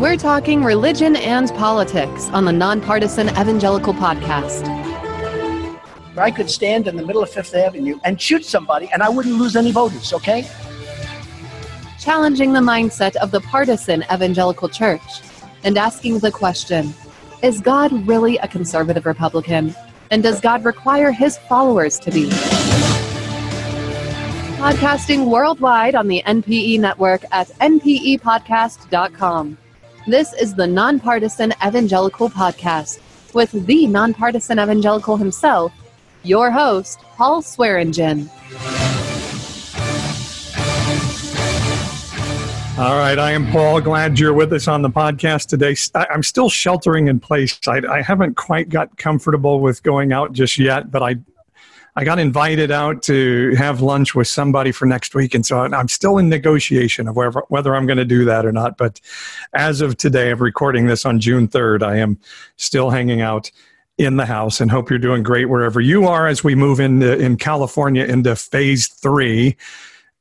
We're talking religion and politics on the Nonpartisan Evangelical Podcast. I could stand in the middle of Fifth Avenue and shoot somebody and I wouldn't lose any voters, okay? Challenging the mindset of the partisan evangelical church and asking the question Is God really a conservative Republican? And does God require his followers to be? Podcasting worldwide on the NPE network at npepodcast.com. This is the Nonpartisan Evangelical Podcast with the nonpartisan evangelical himself, your host, Paul Swearingen. All right, I am Paul. Glad you're with us on the podcast today. I'm still sheltering in place. I, I, haven't quite got comfortable with going out just yet, but I, I got invited out to have lunch with somebody for next week, and so I'm still in negotiation of whether, whether I'm going to do that or not. But as of today, of recording this on June 3rd, I am still hanging out in the house, and hope you're doing great wherever you are as we move into in California into phase three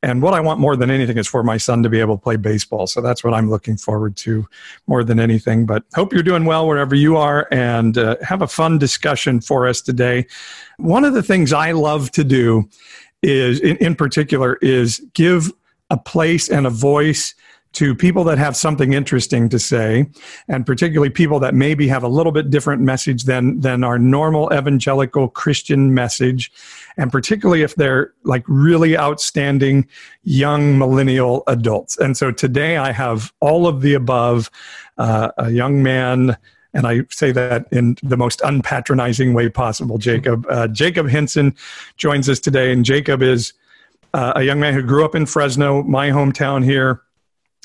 and what I want more than anything is for my son to be able to play baseball. So that's what I'm looking forward to more than anything. But hope you're doing well wherever you are and uh, have a fun discussion for us today. One of the things I love to do is, in, in particular, is give a place and a voice to people that have something interesting to say, and particularly people that maybe have a little bit different message than, than our normal evangelical Christian message, and particularly if they're like really outstanding young millennial adults. And so today I have all of the above uh, a young man. And I say that in the most unpatronizing way possible. Jacob uh, Jacob Henson joins us today, and Jacob is uh, a young man who grew up in Fresno, my hometown here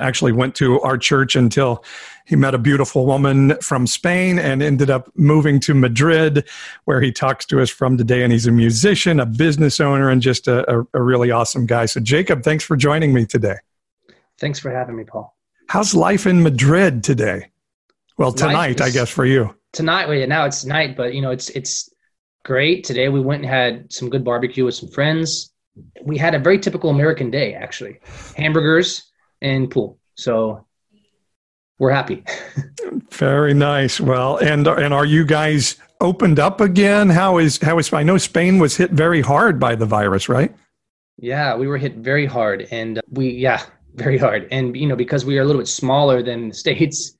actually went to our church until he met a beautiful woman from Spain and ended up moving to Madrid, where he talks to us from today. And he's a musician, a business owner, and just a, a, a really awesome guy. So, Jacob, thanks for joining me today. Thanks for having me, Paul. How's life in Madrid today? Well, tonight, I guess, for you. Tonight, well, yeah, now it's night, but you know, it's it's great. Today we went and had some good barbecue with some friends. We had a very typical American day, actually. Hamburgers, and pool. So we're happy. Very nice. Well, and and are you guys opened up again? How is how is I know Spain was hit very hard by the virus, right? Yeah, we were hit very hard, and we yeah very hard, and you know because we are a little bit smaller than the states.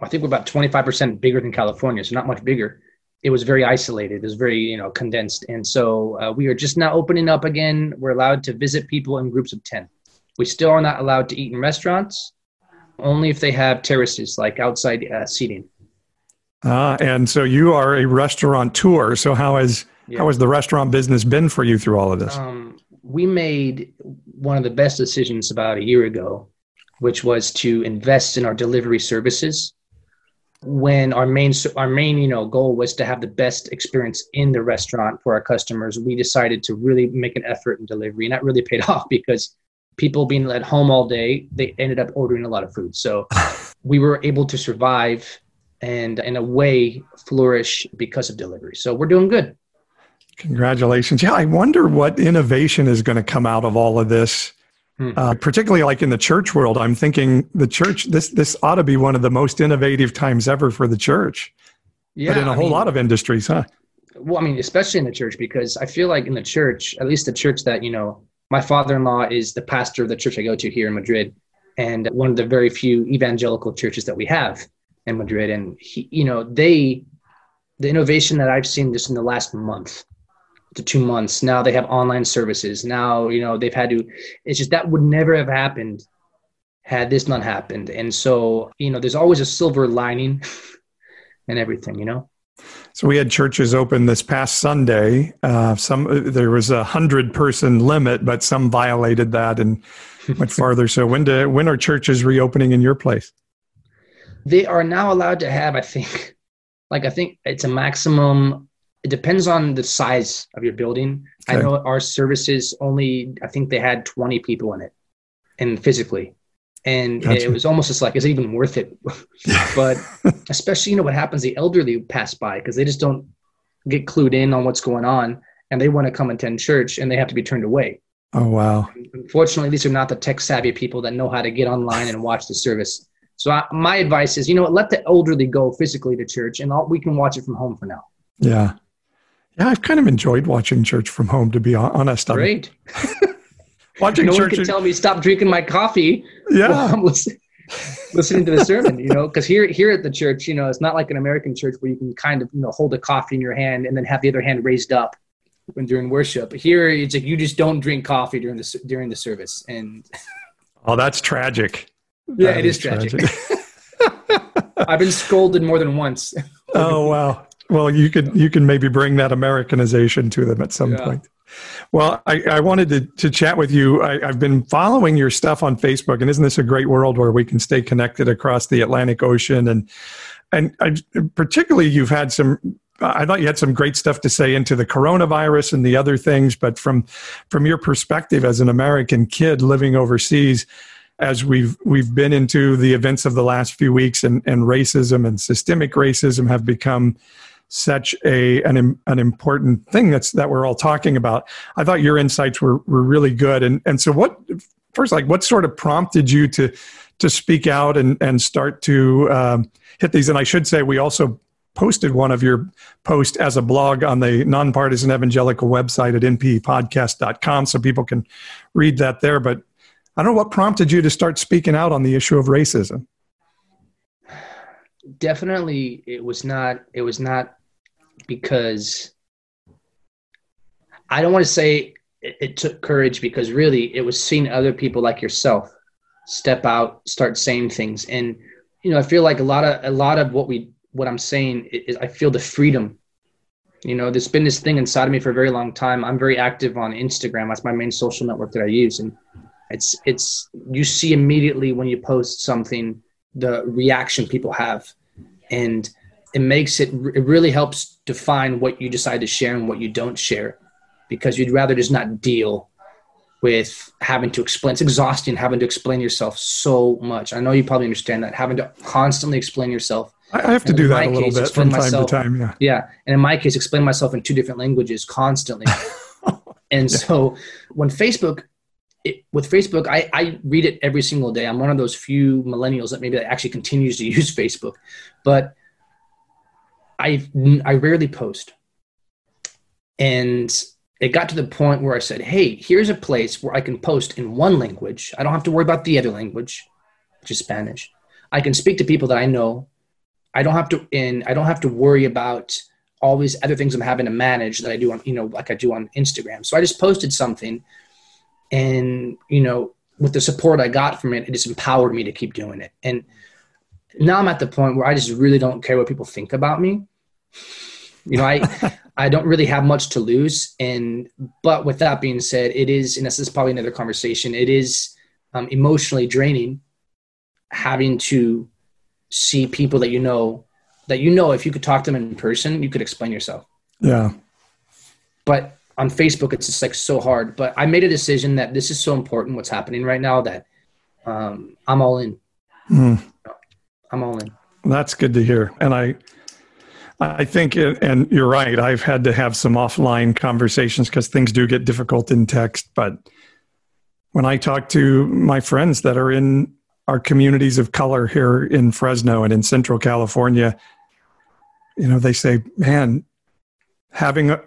I think we're about twenty five percent bigger than California, so not much bigger. It was very isolated. It was very you know condensed, and so uh, we are just now opening up again. We're allowed to visit people in groups of ten. We still are not allowed to eat in restaurants, only if they have terraces, like outside uh, seating. Ah, and so you are a restaurateur. So how has yeah. how has the restaurant business been for you through all of this? Um, we made one of the best decisions about a year ago, which was to invest in our delivery services. When our main our main you know goal was to have the best experience in the restaurant for our customers, we decided to really make an effort in delivery, and that really paid off because people being at home all day, they ended up ordering a lot of food. So we were able to survive and in a way flourish because of delivery. So we're doing good. Congratulations. Yeah, I wonder what innovation is going to come out of all of this. Hmm. Uh, particularly like in the church world, I'm thinking the church, this, this ought to be one of the most innovative times ever for the church. Yeah. But in a I whole mean, lot of industries, huh? Well, I mean, especially in the church, because I feel like in the church, at least the church that, you know, my father-in-law is the pastor of the church I go to here in Madrid, and one of the very few evangelical churches that we have in Madrid. And he, you know, they, the innovation that I've seen just in the last month to two months. Now they have online services. Now you know they've had to. It's just that would never have happened had this not happened. And so you know, there's always a silver lining and everything. You know. So we had churches open this past Sunday. Uh, some there was a hundred person limit, but some violated that and went farther. So when do when are churches reopening in your place? They are now allowed to have, I think, like I think it's a maximum. It depends on the size of your building. Okay. I know our services only. I think they had twenty people in it, and physically and gotcha. it was almost just like is it even worth it but especially you know what happens the elderly pass by because they just don't get clued in on what's going on and they want to come attend church and they have to be turned away oh wow unfortunately these are not the tech savvy people that know how to get online and watch the service So I, my advice is, you know, what, let the elderly go physically to church, and all, we can watch it from home for now. Yeah, yeah. I've kind of enjoyed watching church from home, to be honest. Great. watching no church. one can tell me stop drinking my coffee. Yeah. while I'm listening, listening to the sermon, you know, because here here at the church, you know, it's not like an American church where you can kind of you know hold a coffee in your hand and then have the other hand raised up when during worship. Here, it's like you just don't drink coffee during the during the service, and Oh, that's tragic. yeah, That it is is tragic. I've been scolded more than once. oh wow. Well, you could you can maybe bring that Americanization to them at some Yeah. point. Well, I, I wanted to, to chat with you. I, I've been following your stuff on Facebook, and isn't this a great world where we can stay connected across the Atlantic Ocean? And and I, particularly, you've had some. I thought you had some great stuff to say into the coronavirus and the other things, but from from your perspective as an American kid living overseas, as we've we've been into the events of the last few weeks, and, and racism and systemic racism have become such a an, an important thing that's that we're all talking about. I thought your insights were were really good. And and so what first like what sort of prompted you to to speak out and and start to um, hit these? And I should say we also posted one of your post as a blog on the nonpartisan evangelical website at npepodcast.com so people can read that there but i don't know what prompted you to start speaking out on the issue of racism definitely it was not it was not because i don't want to say it, it took courage because really it was seeing other people like yourself step out start saying things. And you know i feel like a lot of a lot of what we what i'm saying is i feel the freedom. You know there's been this thing inside of me for a very long time. I'm very active on instagram. That's my main social network that i use. And it's it's you see immediately when you post something the reaction people have. And it makes it it really helps define what you decide to share and what you don't share because you'd rather just not deal with having to explain it's exhausting having to explain yourself so much. I know you probably understand that having to constantly explain yourself. I have to And do that a little case, bit from time myself- to time yeah. Yeah and in my case explain myself in two different languages constantly. And so when facebook it, with facebook I, I read it every single day. I'm one of those few millennials that maybe that actually continues to use facebook. But i i rarely post. And it got to the point where i said hey here's a place where i can post in one language. I don't have to worry about the other language which is spanish. I can speak to people that i know. I don't have to and i don't have to worry about all these other things i'm having to manage that i do on you know like i do on instagram. So i just posted something and you know with the support i got from it it just empowered me to keep doing it. And now i'm at the point where i just really don't care what people think about me you know i i don't really have much to lose and but with that being said it is and this is probably another conversation it is um, emotionally draining having to see people that you know that you know if you could talk to them in person you could explain yourself yeah but on Facebook, it's just like so hard. But I made a decision that this is so important, what's happening right now, that um, I'm all in. Hmm. I'm all in. That's good to hear. And I I think it, and you're right, I've had to have some offline conversations because things do get difficult in text, but when I talk to my friends that are in our communities of color here in Fresno and in Central California, you know, they say, "Man, having a,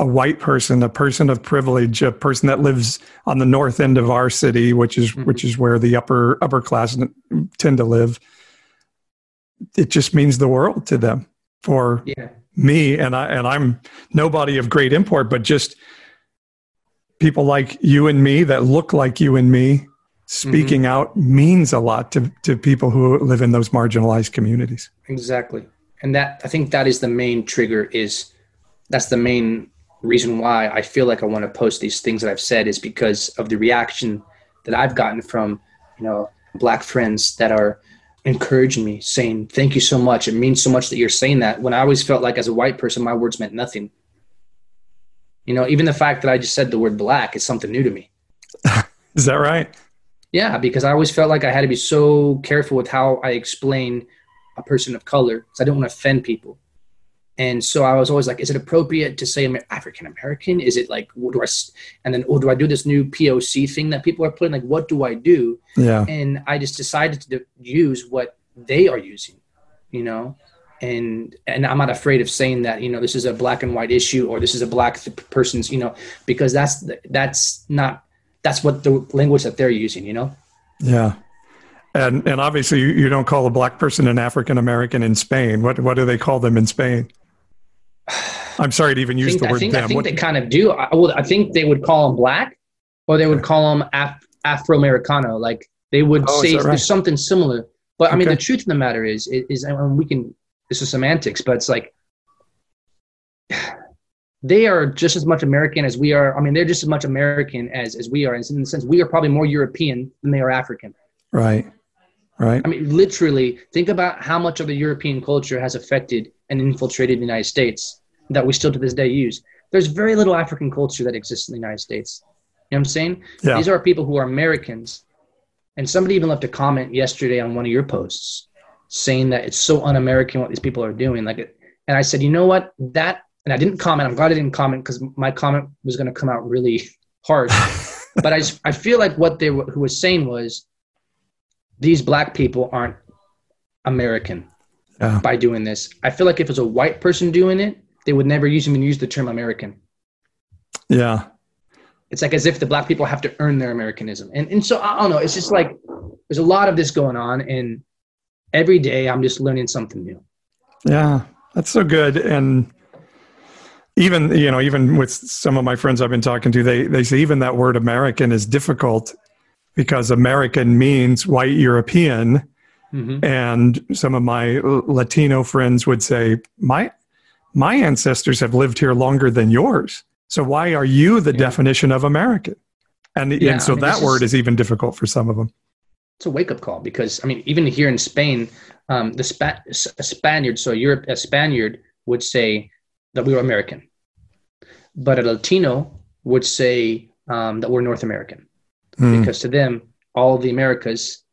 a white person, a person of privilege, a person that lives on the north end of our city, which is Mhm. which is where the upper upper class tend to live, it just means the world to them for Yeah. me and I and I'm nobody of great import but just people like you and me that look like you and me speaking mm-hmm. out means a lot to to people who live in those marginalized communities. Exactly. And that I think that is the main trigger is that's the main reason why I feel like I want to post these things that I've said is because of the reaction that I've gotten from, you know, black friends that are encouraging me saying, Thank you so much. It means so much that you're saying that. When I always felt like as a white person my words meant nothing. You know, even the fact that I just said the word black is something new to me. Is that right? Yeah, because I always felt like I had to be so careful with how I explain a person of color because I didn't want to offend people. And so I was always like, is it appropriate to say I'm African American? Is it like, what do I, and then, oh, do I do this new POC thing that people are putting? Like, what do I do? Yeah. And I just decided to use what they are using, you know? And, and I'm not afraid of saying that, you know, this is a black and white issue or this is a black th- person's, you know, because that's, that's not, that's what the language that they're using, you know? Yeah. And, and obviously you don't call a black person an African American in Spain. What, what do they call them in Spain? I'm sorry to even use think, the word I think, them. I think What- they kind of do. I, well, I think they would call them black, or they would call them Af- Afro Americano. Like they would Oh, say right? there's something similar. But I mean, Okay. the truth of the matter is, is, and we can. This is semantics, but it's like they are just as much American as we are. I mean, they're just as much American as as we are. And in the sense, we are probably more European than they are African. right. Right. I mean, literally, think about how much of the European culture has affected and infiltrated the United States that we still to this day use. There's very little African culture that exists in the United States. You know what I'm saying? Yeah. These are people who are Americans. And somebody even left a comment yesterday on one of your posts saying that it's so un American what these people are doing. Like, it, and I said, you know what? That, and I didn't comment. I'm glad I didn't comment because my comment was going to come out really harsh. but I, I feel like what they were, who was saying was these black people aren't American Yeah. by doing this. I feel like if it's a white person doing it, they would never use even use the term American. Yeah. It's like as if the black people have to earn their Americanism. And and so I don't know. It's just like there's a lot of this going on, and every day I'm just learning something new. Yeah, that's so good. And even you know, even with some of my friends I've been talking to, they they say even that word American is difficult because American means white European, hmm and some of my Latino friends would say my my ancestors have lived here longer than yours. So why are you the Yeah. definition of American? And Yeah, and so I mean, that word is- is even difficult for some of them. It's a wake up call because I mean, even here in Spain, um, the Spa- a Spaniard, so Europe, a Spaniard would say that we were American, but a Latino would say um, that we're North American. Hmm. because to them all the americas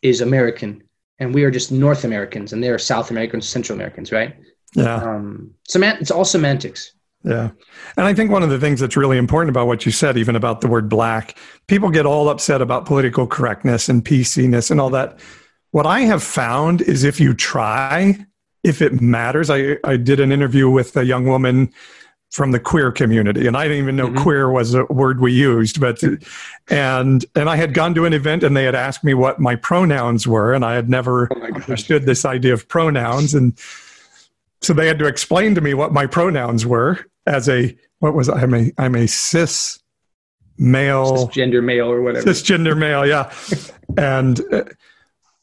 is american and we are just north americans and they're south americans central americans right Yeah. um semant- it's all semantics Yeah. And I think one of the things that's really important about what you said, even about the word black, people get all upset about political correctness and PCness and all that. What I have found is if you try, if it matters, I, I did an interview with a young woman from the queer community and I didn't even know Mhm. queer was a word we used, but and and I had gone to an event and they had asked me what my pronouns were and I had never Oh understood this idea of pronouns and so they had to explain to me what my pronouns were as a what was I? I'm a I'm a cis male. Gender male or whatever. Cisgender male yeah. And uh,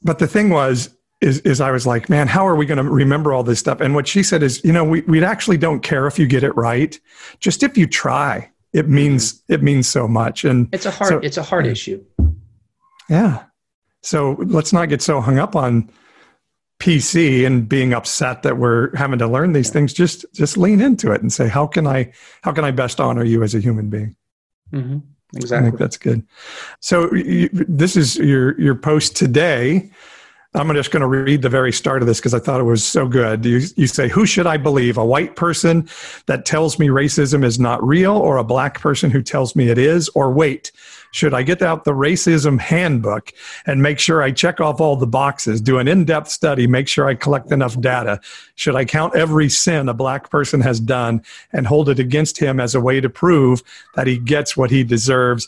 but the thing was is is I was like man how are we going to remember all this stuff? And what she said is you know we we actually don't care if you get it right. Just if you try it means it means so much. And it's a hard So- it's a hard issue. Yeah. So let's not get so hung up on PC and being upset that we're having to learn these things. Just just lean into it and say, how can I how can I best honor you as a human being? hmm I exactly think that's good. So you, this is your your post today. I'm just going to read the very start of this because I thought it was so good. You, you say, Who should I believe? A white person that tells me racism is not real, or a black person who tells me it is? Or wait, should I get out the racism handbook and make sure I check off all the boxes, do an in depth study, make sure I collect enough data? Should I count every sin a black person has done and hold it against him as a way to prove that he gets what he deserves?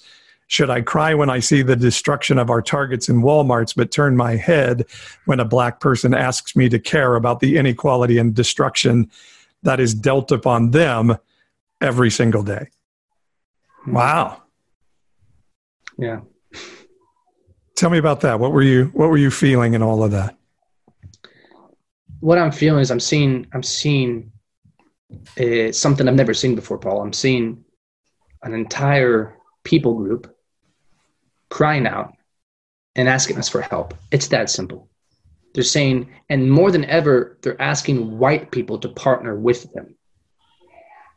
Should I cry when I see the destruction of our targets in Walmarts, but turn my head when a black person asks me to care about the inequality and destruction that is dealt upon them every single day? Wow. yeah Tell me about that. What were you what were you feeling in all of that? what i'm feeling is i'm seeing i'm seeing uh, something i've never seen before paul i'm seeing an entire people group crying out and asking us for help. It's that simple. They're saying and more than ever they're asking white people to partner with them.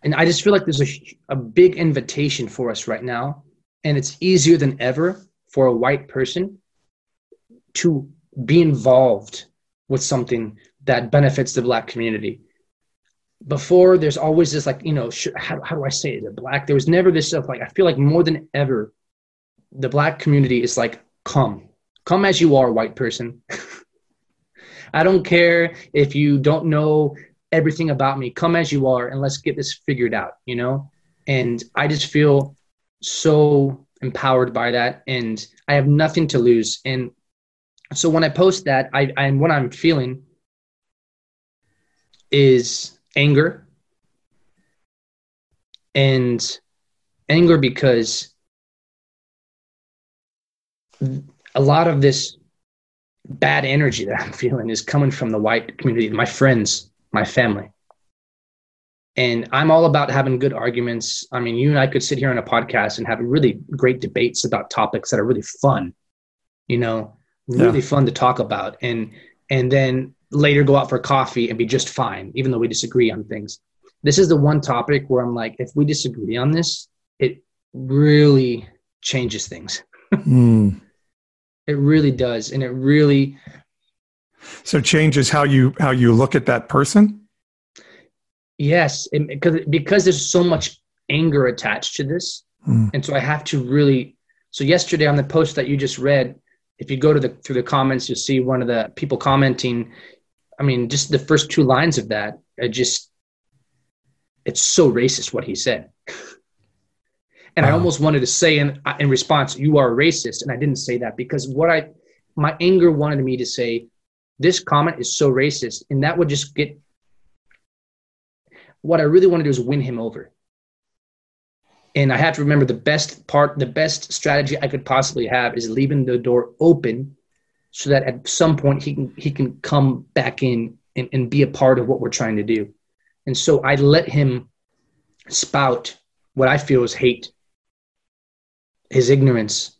And i just feel like there's a, a big invitation for us right now and it's easier than ever for a white person to be involved with something that benefits the black community. Before there's always this like you know sh- how, how do i say it? The black there was never this stuff like i feel like more than ever the black community is like come. Come as you are white person. I don't care if you don't know everything about me. Come as you are and let's get this figured out you know? And i just feel so empowered by that and i have nothing to lose. And so when i post that i and what i'm feeling is anger. And anger because a lot of this bad energy that I'm feeling is coming from the white community, my friends, my family. And I'm all about having good arguments. I mean, you and I could sit here on a podcast and have really great debates about topics that are really fun, you know, really yeah. fun to talk about. And and then later go out for coffee and be just fine, even though we disagree on things. This is the one topic where I'm like, if we disagree on this, it really changes things. mm. It really does, and it really. So changes how you how you look at that person. Yes, because because there's so much anger attached to this, mm. and so I have to really. So yesterday on the post that you just read, if you go to the through the comments, you'll see one of the people commenting. I mean, just the first two lines of that are just, it's so racist what he said. and wow. I almost wanted to say in, uh, in response, you are a racist. And I didn't say that because what I, my anger wanted me to say, this comment is so racist. And that would just get, what I really want to do is win him over. And I have to remember the best part, the best strategy I could possibly have is leaving the door open so that at some point he can he can come back in and, and be a part of what we're trying to do. And so I let him spout what I feel is hate, his ignorance.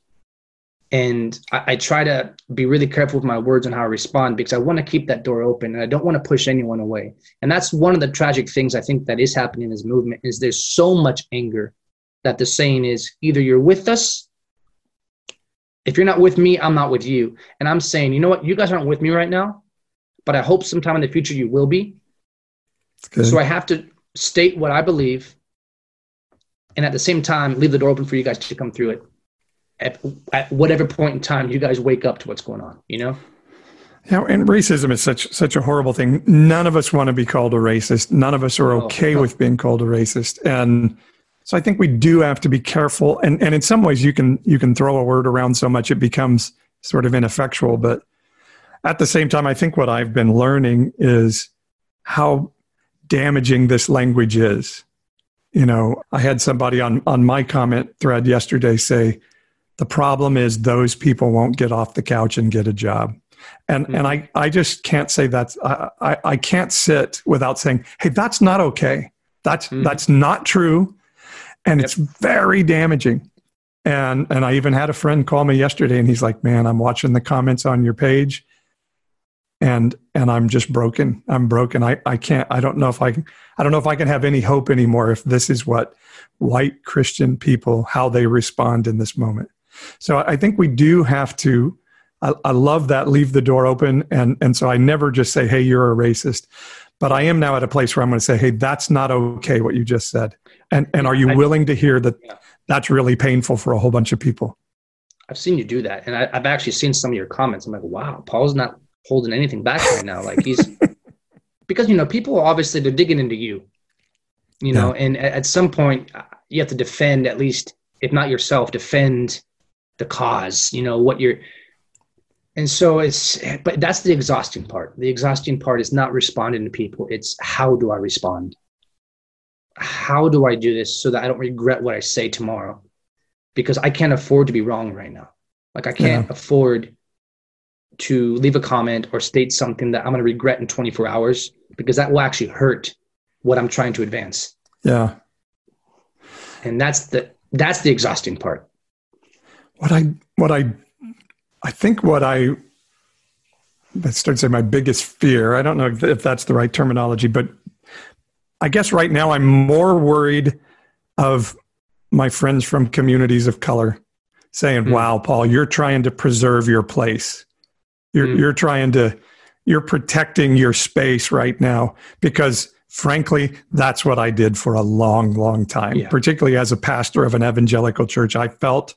And I, I, try to be really careful with my words and how I respond because I want to keep that door open and I don't want to push anyone away. And that's one of the tragic things I think that is happening in this movement is there's so much anger that the saying is either you're with us if you're not with me, I'm not with you. And I'm saying, you know what? You guys aren't with me right now, but I hope sometime in the future you will be. So I have to state what I believe and at the same time leave the door open for you guys to come through it at, at whatever point in time you guys wake up to what's going on, you know? Yeah, and racism is such such a horrible thing. None of us want to be called a racist. None of us are okay oh, with being called a racist. And so I think we do have to be careful. And, and in some ways, you can you can throw a word around so much it becomes sort of ineffectual. But at the same time, I think what I've been learning is how damaging this language is. You know, I had somebody on on my comment thread yesterday say, the problem is those people won't get off the couch and get a job. And mm-hmm. and I, I just can't say that's I, I, I can't sit without saying, hey, that's not okay. That's mm-hmm. that's not true and yep. it's very damaging. And and I even had a friend call me yesterday, and he's like, "Man, I'm watching the comments on your page, and and I'm just broken. I'm broken. I I can't. I don't know if I can. I don't know if I can have any hope anymore if this is what white Christian people how they respond in this moment. So I think we do have to. I, I love that. Leave the door open, and and so I never just say, "Hey, you're a racist." But I am now at a place where I'm going to say, "Hey, that's not okay. What you just said." And and are you willing to hear that that's really painful for a whole bunch of people? I've seen you do that, and I, have actually seen some of your comments. I'm like, wow, Paul's not holding anything back right now. Like he's because you know people obviously they're digging into you, you know, yeah. and at, at some point uh, you have to defend at least, if not yourself, defend the cause. You know what you're and so it's but that's the exhausting part the exhausting part is not responding to people it's how do i respond how do I do this so that I don't regret what I say tomorrow? Because I can't afford to be wrong right now. Like I can't yeah. afford to leave a comment or state something that I'm going to regret in 24 hours because that will actually hurt what I'm trying to advance. Yeah. And that's the that's the exhausting part. What I what I I think what I I start to say my biggest fear. I don't know if that's the right terminology, but I guess right now I'm more worried of my friends from communities of color saying, mm. "Wow, Paul, you're trying to preserve your place. You're mm. you're trying to you're protecting your space right now because frankly, that's what I did for a long, long time, Yeah. particularly as a pastor of an evangelical church. I felt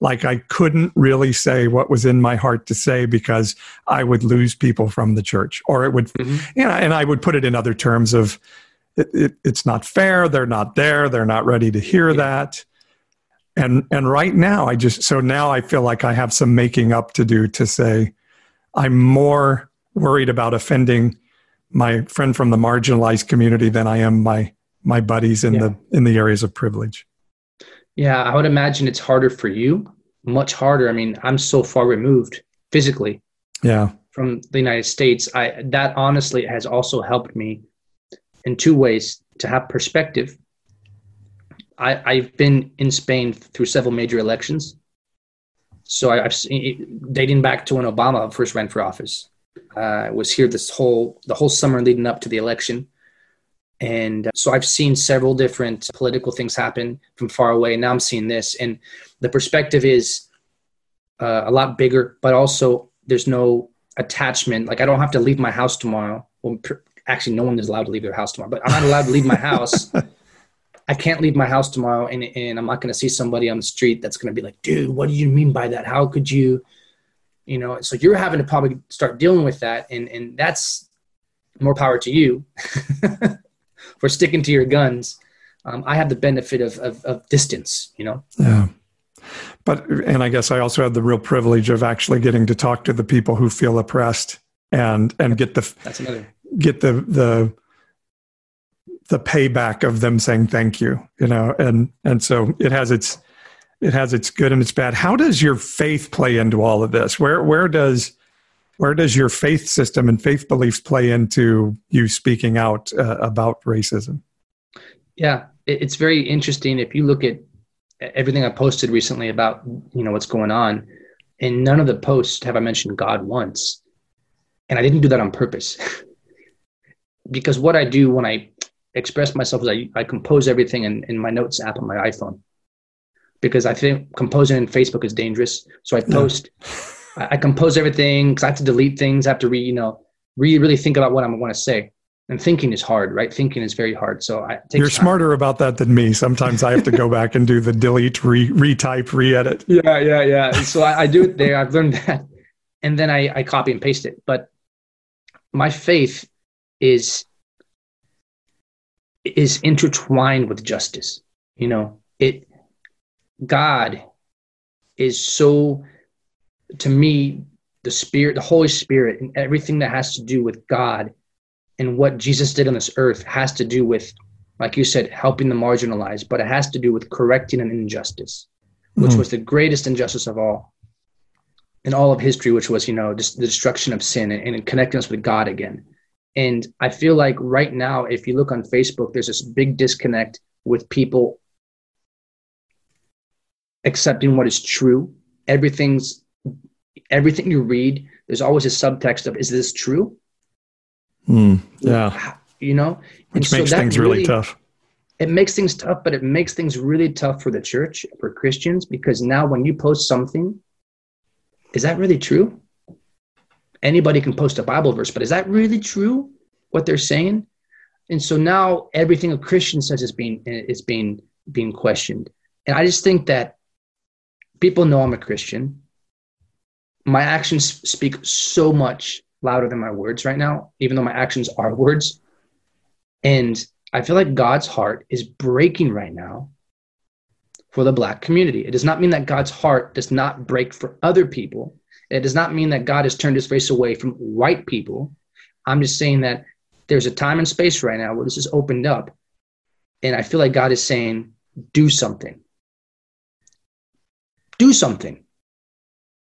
like I couldn't really say what was in my heart to say because I would lose people from the church, or it would, Mhm. you know, and I would put it in other terms of it, it, it's not fair. They're not there. They're not ready to hear Yeah. that. And and right now, I just so now I feel like I have some making up to do to say I'm more worried about offending my friend from the marginalized community than I am my my buddies in Yeah. the in the areas of privilege. Yeah, I would imagine it's harder for you, much harder. I mean, I'm so far removed physically Yeah. from the United States. I that honestly has also helped me in two ways to have perspective. I, I've been in Spain through several major elections. So I, I've seen, dating back to when Obama first ran for office. Uh, I was here this whole the whole summer leading up to the election, and uh, so I've seen several different political things happen from far away. Now I'm seeing this, and the perspective is uh, a lot bigger, but also there's no attachment. Like I don't have to leave my house tomorrow. Well, actually, no one is allowed to leave their house tomorrow, but I'm not allowed to leave my house. I can't leave my house tomorrow, and, and I'm not going to see somebody on the street that's going to be like, "Dude, what do you mean by that? How could you?" You know. So you're having to probably start dealing with that, and and that's more power to you for sticking to your guns. Um, I have the benefit of, of of distance. You know. Yeah. But and I guess I also had the real privilege of actually getting to talk to the people who feel oppressed and and get the That's another. get the the the payback of them saying thank you you know and and so it has its it has its good and its bad how does your faith play into all of this where where does where does your faith system and faith beliefs play into you speaking out uh, about racism Yeah, it's very interesting if you look at everything I posted recently about you know what's going on. In none of the posts have I mentioned God once, and I didn't do that on purpose. because what I do when I express myself is I, I compose everything in, in my notes app on my iPhone. Because I think composing in Facebook is dangerous, so I post. I, I compose everything because I have to delete things. I have to re you know really really think about what I want to say. And thinking is hard, right? Thinking is very hard. So I, you're time. smarter about that than me sometimes i have to go back and do the delete re- retype re-edit Yeah, yeah, yeah. So I, I do it there. I've learned that, and then I, I copy and paste it. But my faith is is intertwined with justice. You know, it God is so to me the spirit, the Holy Spirit, and everything that has to do with God and what Jesus did on this earth has to do with, like you said, helping the marginalized, but it has to do with correcting an injustice which Mhm. was the greatest injustice of all in all of history, which was, you know, just the destruction of sin and, and connecting us with God again. And I feel like right now, if you look on Facebook, there's this big disconnect with people accepting what is true. Everything's everything you read, there's always a subtext of is this true? Hmm. yeah You know? And which so makes that things really tough it makes things tough, but it makes things really tough for the church, for Christians, because now when you post something, is that really true? Anybody can post a Bible verse, but is that really true? What they're saying? And so now everything a Christian says is being is being being questioned. And I just think that people know I'm a Christian. My actions speak so much louder than my words right now, even though my actions are words. And I feel like God's heart is breaking right now for the black community. It does not mean that God's heart does not break for other people. It does not mean that God has turned his face away from white people. I'm just saying that there's a time and space right now where this is opened up. And I feel like God is saying, do something. Do something.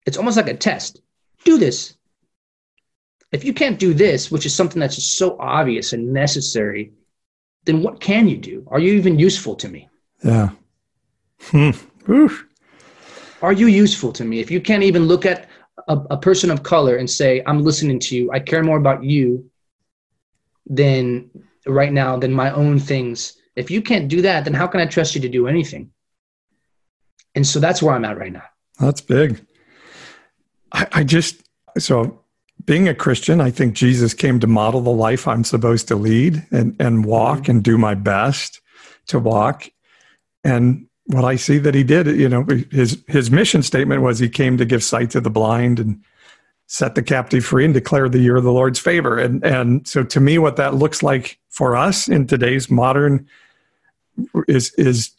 It's almost like a test. Do this. If you can't do this, which is something that's just so obvious and necessary, then what can you do? Are you even useful to me? yeah hmm. Are you useful to me? If you can't even look at a, a person of color and say, I'm listening to you, I care more about you than right now than my own things. If you can't do that, then how can I trust you to do anything? And so that's where I'm at right now. That's big. I, I just so being a Christian, I think Jesus came to model the life I'm supposed to lead and, and walk mm-hmm. and do my best to walk. And what I see that he did, you know, his his mission statement was he came to give sight to the blind and set the captive free and declare the year of the Lord's favor. And and so to me, what that looks like for us in today's modern is is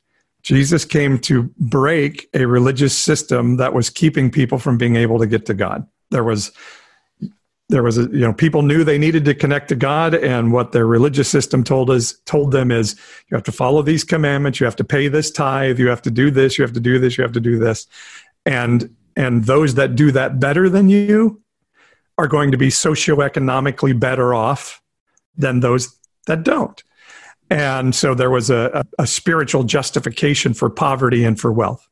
Jesus came to break a religious system that was keeping people from being able to get to God. There was there was a you know people knew they needed to connect to god and what their religious system told us told them is you have to follow these commandments you have to pay this tithe you have to do this you have to do this you have to do this. And and those that do that better than you are going to be socioeconomically better off than those that don't. And so there was a, a, a spiritual justification for poverty and for wealth.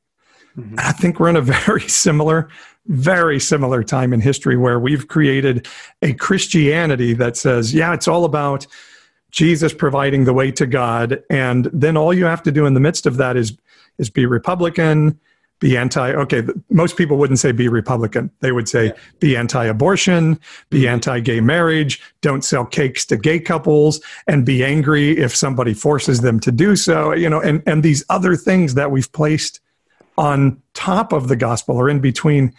Mm-hmm. i think we're in a very similar very similar time in history where we've created a Christianity that says, yeah, it's all about Jesus providing the way to God. And then all you have to do in the midst of that is, is be Republican, be anti, okay, most people wouldn't say be Republican. They would say yeah. be anti abortion, be mm-hmm. anti gay marriage, don't sell cakes to gay couples, and be angry if somebody forces them to do so, you know, and, and these other things that we've placed on top of the gospel or in between.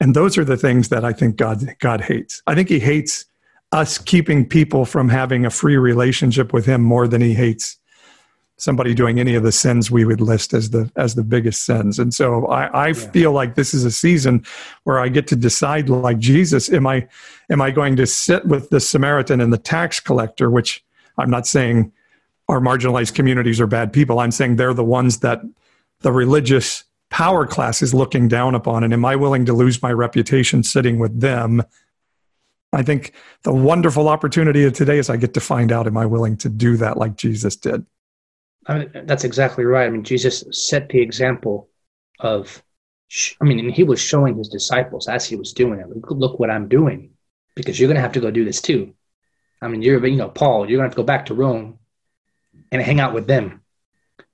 And those are the things that I think God God hates. I think he hates us keeping people from having a free relationship with him more than he hates somebody doing any of the sins we would list as the as the biggest sins and so i, I yeah. feel like this is a season where i get to decide like jesus am i am i going to sit with the samaritan and the tax collector which i'm not saying our marginalized communities are bad people i'm saying they're the ones that the religious power class is looking down upon and am i willing to lose my reputation sitting with them? I think the wonderful opportunity of today is i get to find out am i willing to do that like jesus did? I mean, that's exactly right. I mean jesus set the example of i mean and he was showing his disciples as he was doing it look what i'm doing because you're going to have to go do this too. I mean you're you know paul you're going to have to go back to rome and hang out with them.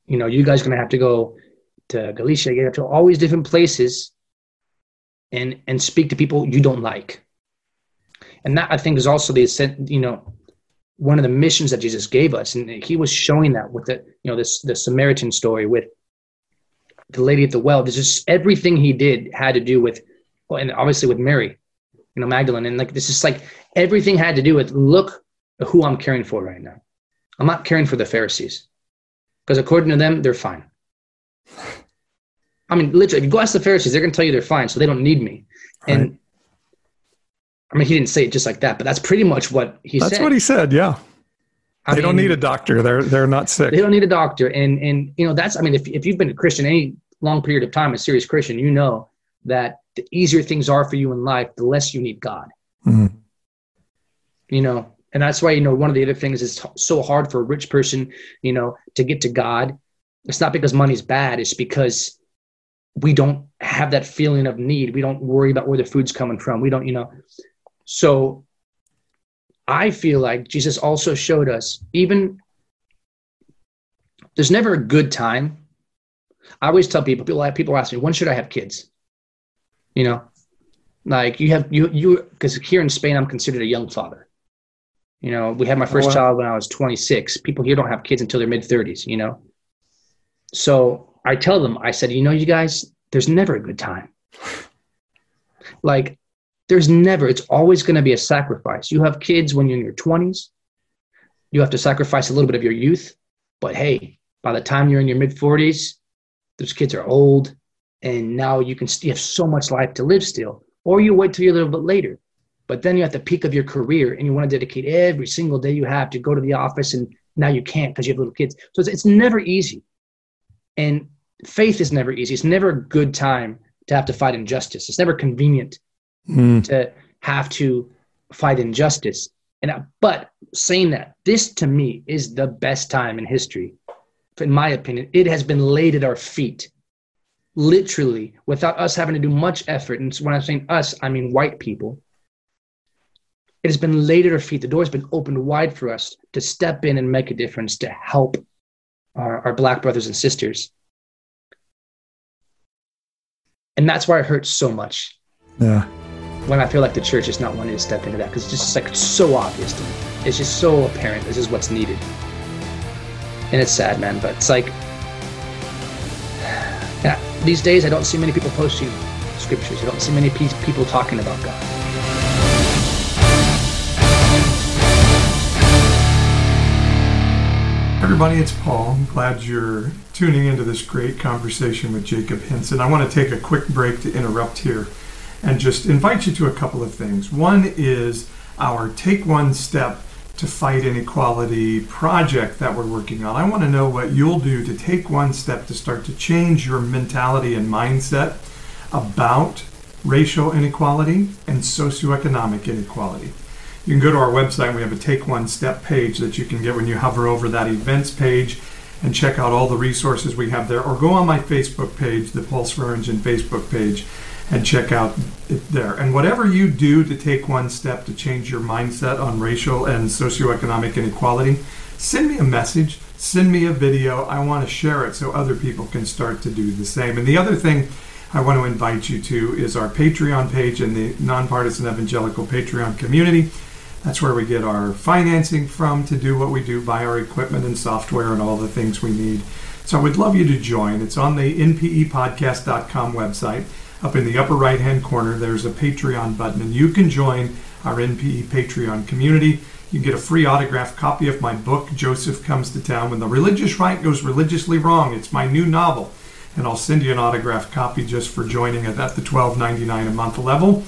You know you guys are going to have to go to Galatia, you have to all these different places and and speak to people you don't like. And that I think is also the you know one of the missions that Jesus gave us, and he was showing that with the you know this the Samaritan story with the lady at the well. This just everything he did had to do with, well, and obviously with Mary, you know Magdalene, and like this is like everything had to do with look who I'm caring for right now. I'm not caring for the Pharisees because according to them, they're fine. I mean, literally, if you go ask the Pharisees, they're going to tell you they're fine, so they don't need me. Right. And I mean, he didn't say it just like that, but that's pretty much what he that's said. That's what he said. Yeah. I they mean, don't need a doctor. They're they're not sick. They don't need a doctor. And and you know that's I mean if if you've been a Christian any long period of time, a serious Christian, you know that the easier things are for you in life, the less you need God. Mm-hmm. You know, and that's why you know one of the other things is so hard for a rich person, you know, to get to God it's not because money's bad, it's because we don't have that feeling of need. We don't worry about where the food's coming from. We don't, you know. So I feel like Jesus also showed us even there's never a good time. I always tell people, people people ask me, when should I have kids? You know, like you have you you because here in Spain I'm considered a young father. You know, we had my first oh, wow. child when I was 26. People here don't have kids until their mid 30s. You know, so I tell them, I said, you know, you guys, there's never a good time. Like, there's never, it's always going to be a sacrifice. You have kids when you're in your 20s, you have to sacrifice a little bit of your youth. But hey, by the time you're in your mid 40s, those kids are old, and now you can you have so much life to live still. Or you wait till you're a little bit later. But then you're at the peak of your career and you want to dedicate every single day you have to go to the office, and now you can't because you have little kids. So it's, it's never easy. And faith is never easy. It's never a good time to have to fight injustice. It's never convenient mm. to have to fight injustice. And but saying that, this to me is the best time in history. In my opinion, it has been laid at our feet, literally, without us having to do much effort. And when I'm saying us, I mean white people. It has been laid at our feet. The door has been opened wide for us to step in and make a difference, to help our, our black brothers and sisters. And that's why it hurts so much. Yeah. when I feel like the church is not wanting to step into that because it's just like so obvious to me. It's just so apparent. This is what's needed, and it's sad, man. But it's like, yeah, these days I don't see many people posting scriptures. I don't see many people talking about God. Everybody, it's Paul. I'm glad you're tuning into this great conversation with Jacob Hinson. I want to take a quick break to interrupt here and just invite you to a couple of things. One is our Take One Step to Fight Inequality project that we're working on. I want to know what you'll do to take one step to start to change your mentality and mindset about racial inequality and socioeconomic inequality. You can go to our website. We have a Take One Step page that you can get when you hover over that events page and check out all the resources we have there. Or go on my Facebook page, the Paul Swearingen Facebook page, and check out it there. And whatever you do to take one step to change your mindset on racial and socioeconomic inequality, send me a message, send me a video. I want to share it so other people can start to do the same. And the other thing I want to invite you to is our Patreon page and the Nonpartisan Evangelical Patreon community. That's where we get our financing from to do what we do, buy our equipment and software and all the things we need. So I would love you to join. It's on the npepodcast.com website. Up in the upper right hand corner, there's a Patreon button, and you can join our NPE Patreon community. You can get a free autographed copy of my book, Joseph Comes to Town When the Religious Right Goes Religiously Wrong. It's my new novel, and I'll send you an autographed copy just for joining at the $12.99 a month level.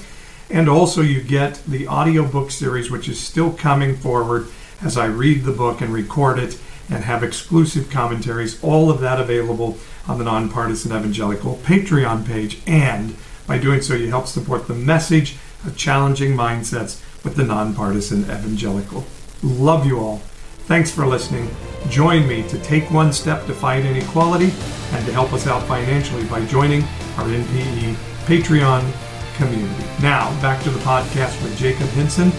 And also, you get the audiobook series, which is still coming forward as I read the book and record it and have exclusive commentaries. All of that available on the Nonpartisan Evangelical Patreon page. And by doing so, you help support the message of challenging mindsets with the Nonpartisan Evangelical. Love you all. Thanks for listening. Join me to take one step to fight inequality and to help us out financially by joining our NPE Patreon community. Now, back to the podcast with Jacob Hinson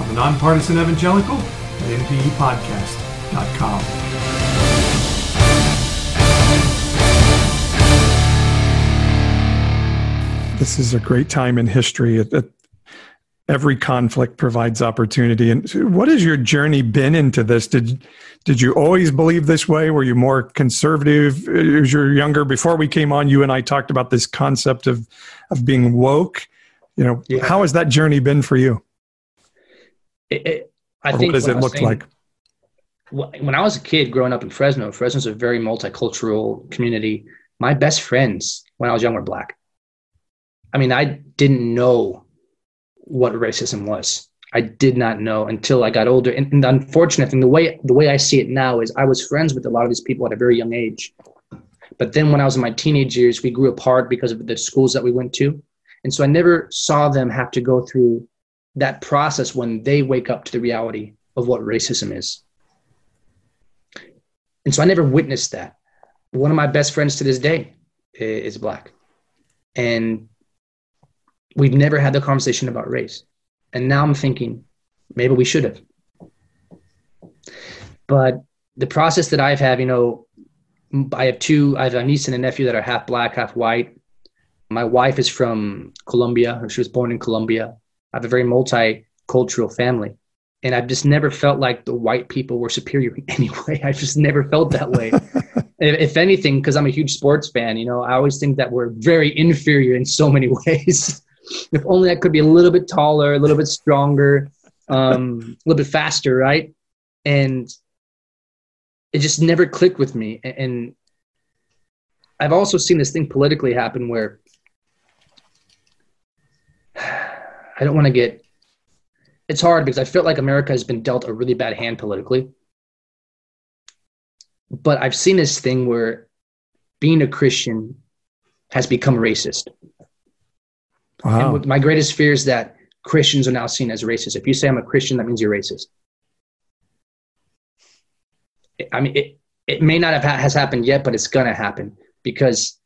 on the Nonpartisan Evangelical at NPEpodcast.com. this is a great time in history. It, it, every conflict provides opportunity. And what has your journey been into this? Did did you always believe this way? Were you more conservative as you're younger? Before we came on, you and I talked about this concept of of being woke. You know, yeah. how has that journey been for you? It, it, I or think what does it look saying, like? When I was a kid growing up in Fresno, Fresno's a very multicultural community. My best friends when I was young were black. I mean, I didn't know what racism was. I did not know until I got older. And, and, the unfortunate thing, the way the way I see it now is I was friends with a lot of these people at a very young age. But then when I was in my teenage years, we grew apart because of the schools that we went to. And so I never saw them have to go through that process when they wake up to the reality of what racism is. And so I never witnessed that. One of my best friends to this day eh, is black. And we've never had the conversation about race. And now I'm thinking maybe we should have. But the process that I've had, you know, I have two, I have a niece and a nephew that are half black, half white. My wife is from Colombia, or she was born in Colombia. I have a very multicultural family. And I've just never felt like the white people were superior in any way. I just never felt that way. if anything, because I'm a huge sports fan, you know, I always think that we're very inferior in so many ways if only I could be a little bit taller, a little bit stronger, um, a little bit faster, right? And it just never clicked with me. And I've also seen this thing politically happen where I don't want to get. It's hard because I feel like America has been dealt a really bad hand politically. But I've seen this thing where being a Christian has become racist. Wow. And my greatest fear is that Christians are now seen as racist. If you say I'm a Christian, that means you're racist. I mean, it, it may not have ha- has happened yet, but it's gonna happen because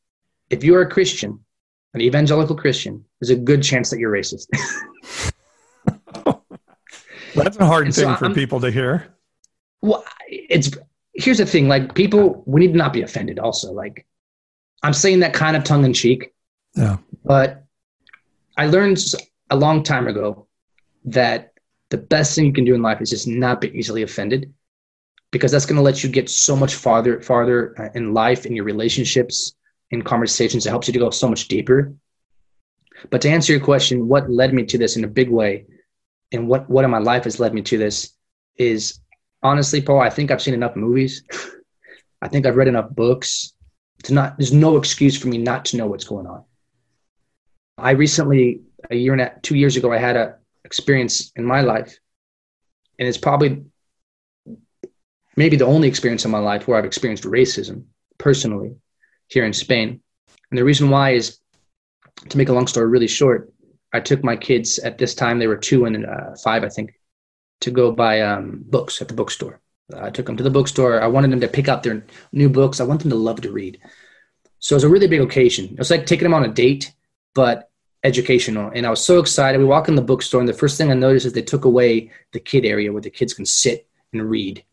if you're a Christian, an evangelical Christian, there's a good chance that you're racist. That's a hard and thing so for people to hear. Well, it's here's the thing: like people, we need to not be offended. Also, like I'm saying that kind of tongue in cheek. Yeah. But I learned a long time ago that the best thing you can do in life is just not be easily offended because that's going to let you get so much farther farther uh, in life in your relationships in conversations. It helps you to go so much deeper. But to answer your question what led me to this in a big way and what what in my life has led me to this is honestly paul i think i've seen enough movies. I think i've read enough books to not there's no excuse for me not to know what's going on i recently a year and a, two years ago i had a experience in my life and it's probably maybe the only experience in my life where I've experienced racism personally here in Spain. And the reason why is to make a long story really short, I took my kids at this time, they were two and uh, five, I think, to go buy um, books at the bookstore. I took them to the bookstore. I wanted them to pick out their new books. I want them to love to read. So it was a really big occasion. It was like taking them on a date, but educational. And I was so excited. We walk in the bookstore, and the first thing I noticed is they took away the kid area where the kids can sit and read.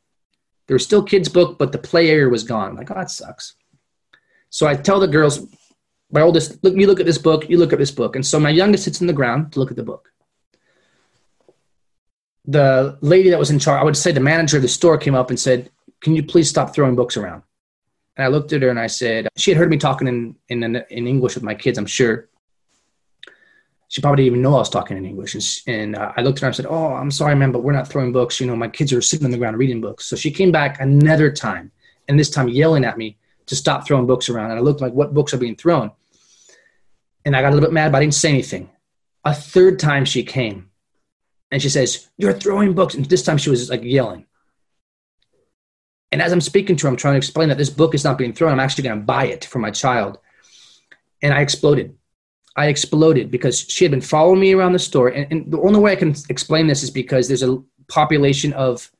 There was still kids' book, but the play area was gone. I'm like, oh, that sucks. So I tell the girls, my oldest, look, you look at this book, you look at this book. And so my youngest sits on the ground to look at the book. The lady that was in charge, I would say the manager of the store came up and said, Can you please stop throwing books around? And I looked at her and I said, She had heard me talking in, in, in English with my kids, I'm sure she probably didn't even know I was talking in English. And, and uh, I looked at her and said, Oh, I'm sorry, man, but we're not throwing books. You know, my kids are sitting on the ground reading books. So she came back another time, and this time yelling at me to stop throwing books around. And I looked like, What books are being thrown? And I got a little bit mad, but I didn't say anything. A third time she came and she says, You're throwing books. And this time she was like yelling. And as I'm speaking to her, I'm trying to explain that this book is not being thrown. I'm actually going to buy it for my child. And I exploded. I exploded because she had been following me around the store. And, and, the only way I can explain this is because there's a population of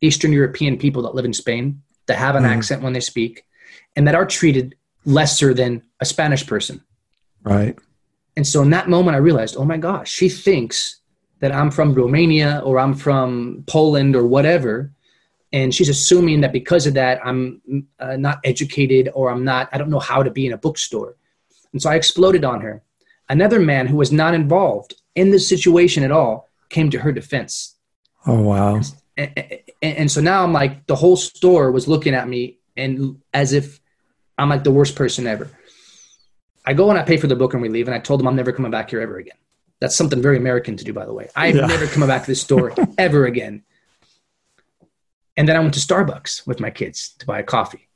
Eastern European people that live in Spain that have an mm. accent when they speak and that are treated lesser than a Spanish person. Right. And so in that moment, I realized, oh my gosh, she thinks that I'm from Romania or I'm from Poland or whatever. And she's assuming that because of that, I'm uh, not educated or I'm not, I don't know how to be in a bookstore. And so I exploded on her. Another man who was not involved in this situation at all came to her defense. Oh, wow. And, and, and, so now I'm like, the whole store was looking at me and as if I'm like the worst person ever. I go and I pay for the book and we leave, and I told them I'm never coming back here ever again. That's something very American to do, by the way. I'm yeah. never coming back to this store ever again. And then I went to Starbucks with my kids to buy a coffee.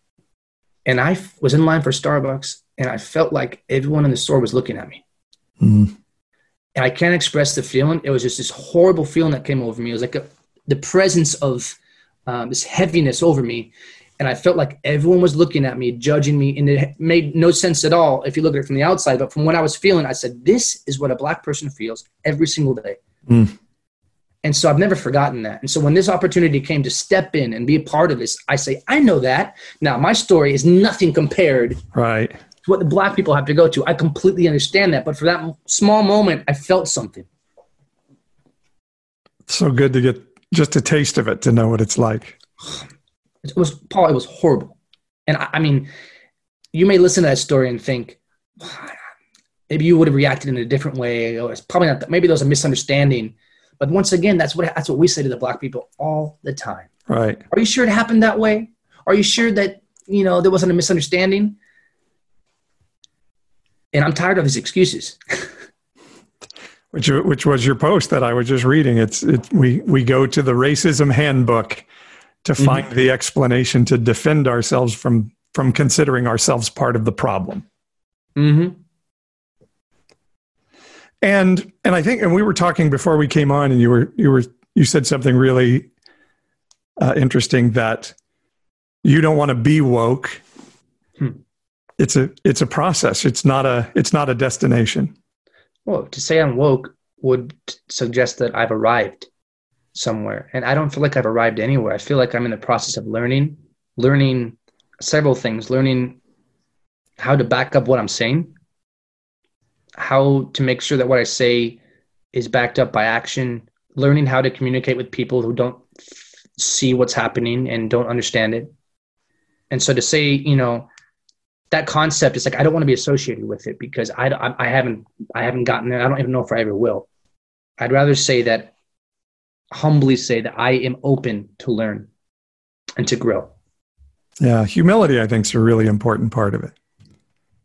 And I was in line for Starbucks, and I felt like everyone in the store was looking at me. Mm. And I can't express the feeling. It was just this horrible feeling that came over me. It was like a, the presence of um, this heaviness over me. And I felt like everyone was looking at me, judging me, and it made no sense at all if you look at it from the outside. But from what I was feeling, I said, This is what a black person feels every single day. Mm. And so I've never forgotten that. And so when this opportunity came to step in and be a part of this, I say, I know that. Now, my story is nothing compared right what the black people have to go to. I completely understand that, but for that small moment, I felt something. so good to get just a taste of it to know what it's like. It was Paul. It was horrible, and I, I mean, you may listen to that story and think maybe you would have reacted in a different way, or it's probably not. That, maybe there was a misunderstanding. But once again, that's what that's what we say to the black people all the time. Right? Are you sure it happened that way? Are you sure that you know there wasn't a misunderstanding? And I'm tired of his excuses. which which was your post that I was just reading. It's it, we we go to the racism handbook to mm-hmm. find mm-hmm. the explanation to defend ourselves from from considering ourselves part of the problem. Mm-hmm. And and I think and we were talking before we came on, and you were you were you said something really uh, interesting that you don't want to be woke. It's a it's a process. It's not a it's not a destination. Well, to say I'm woke would suggest that I've arrived somewhere, and I don't feel like I've arrived anywhere. I feel like I'm in the process of learning, learning several things, learning how to back up what I'm saying, how to make sure that what I say is backed up by action, learning how to communicate with people who don't see what's happening and don't understand it. And so to say, you know, that concept is like I don't want to be associated with it because I, I, I haven't I haven't gotten there. I don't even know if I ever will. I'd rather say that, humbly say that I am open to learn and to grow. Yeah, humility, I think, is a really important part of it.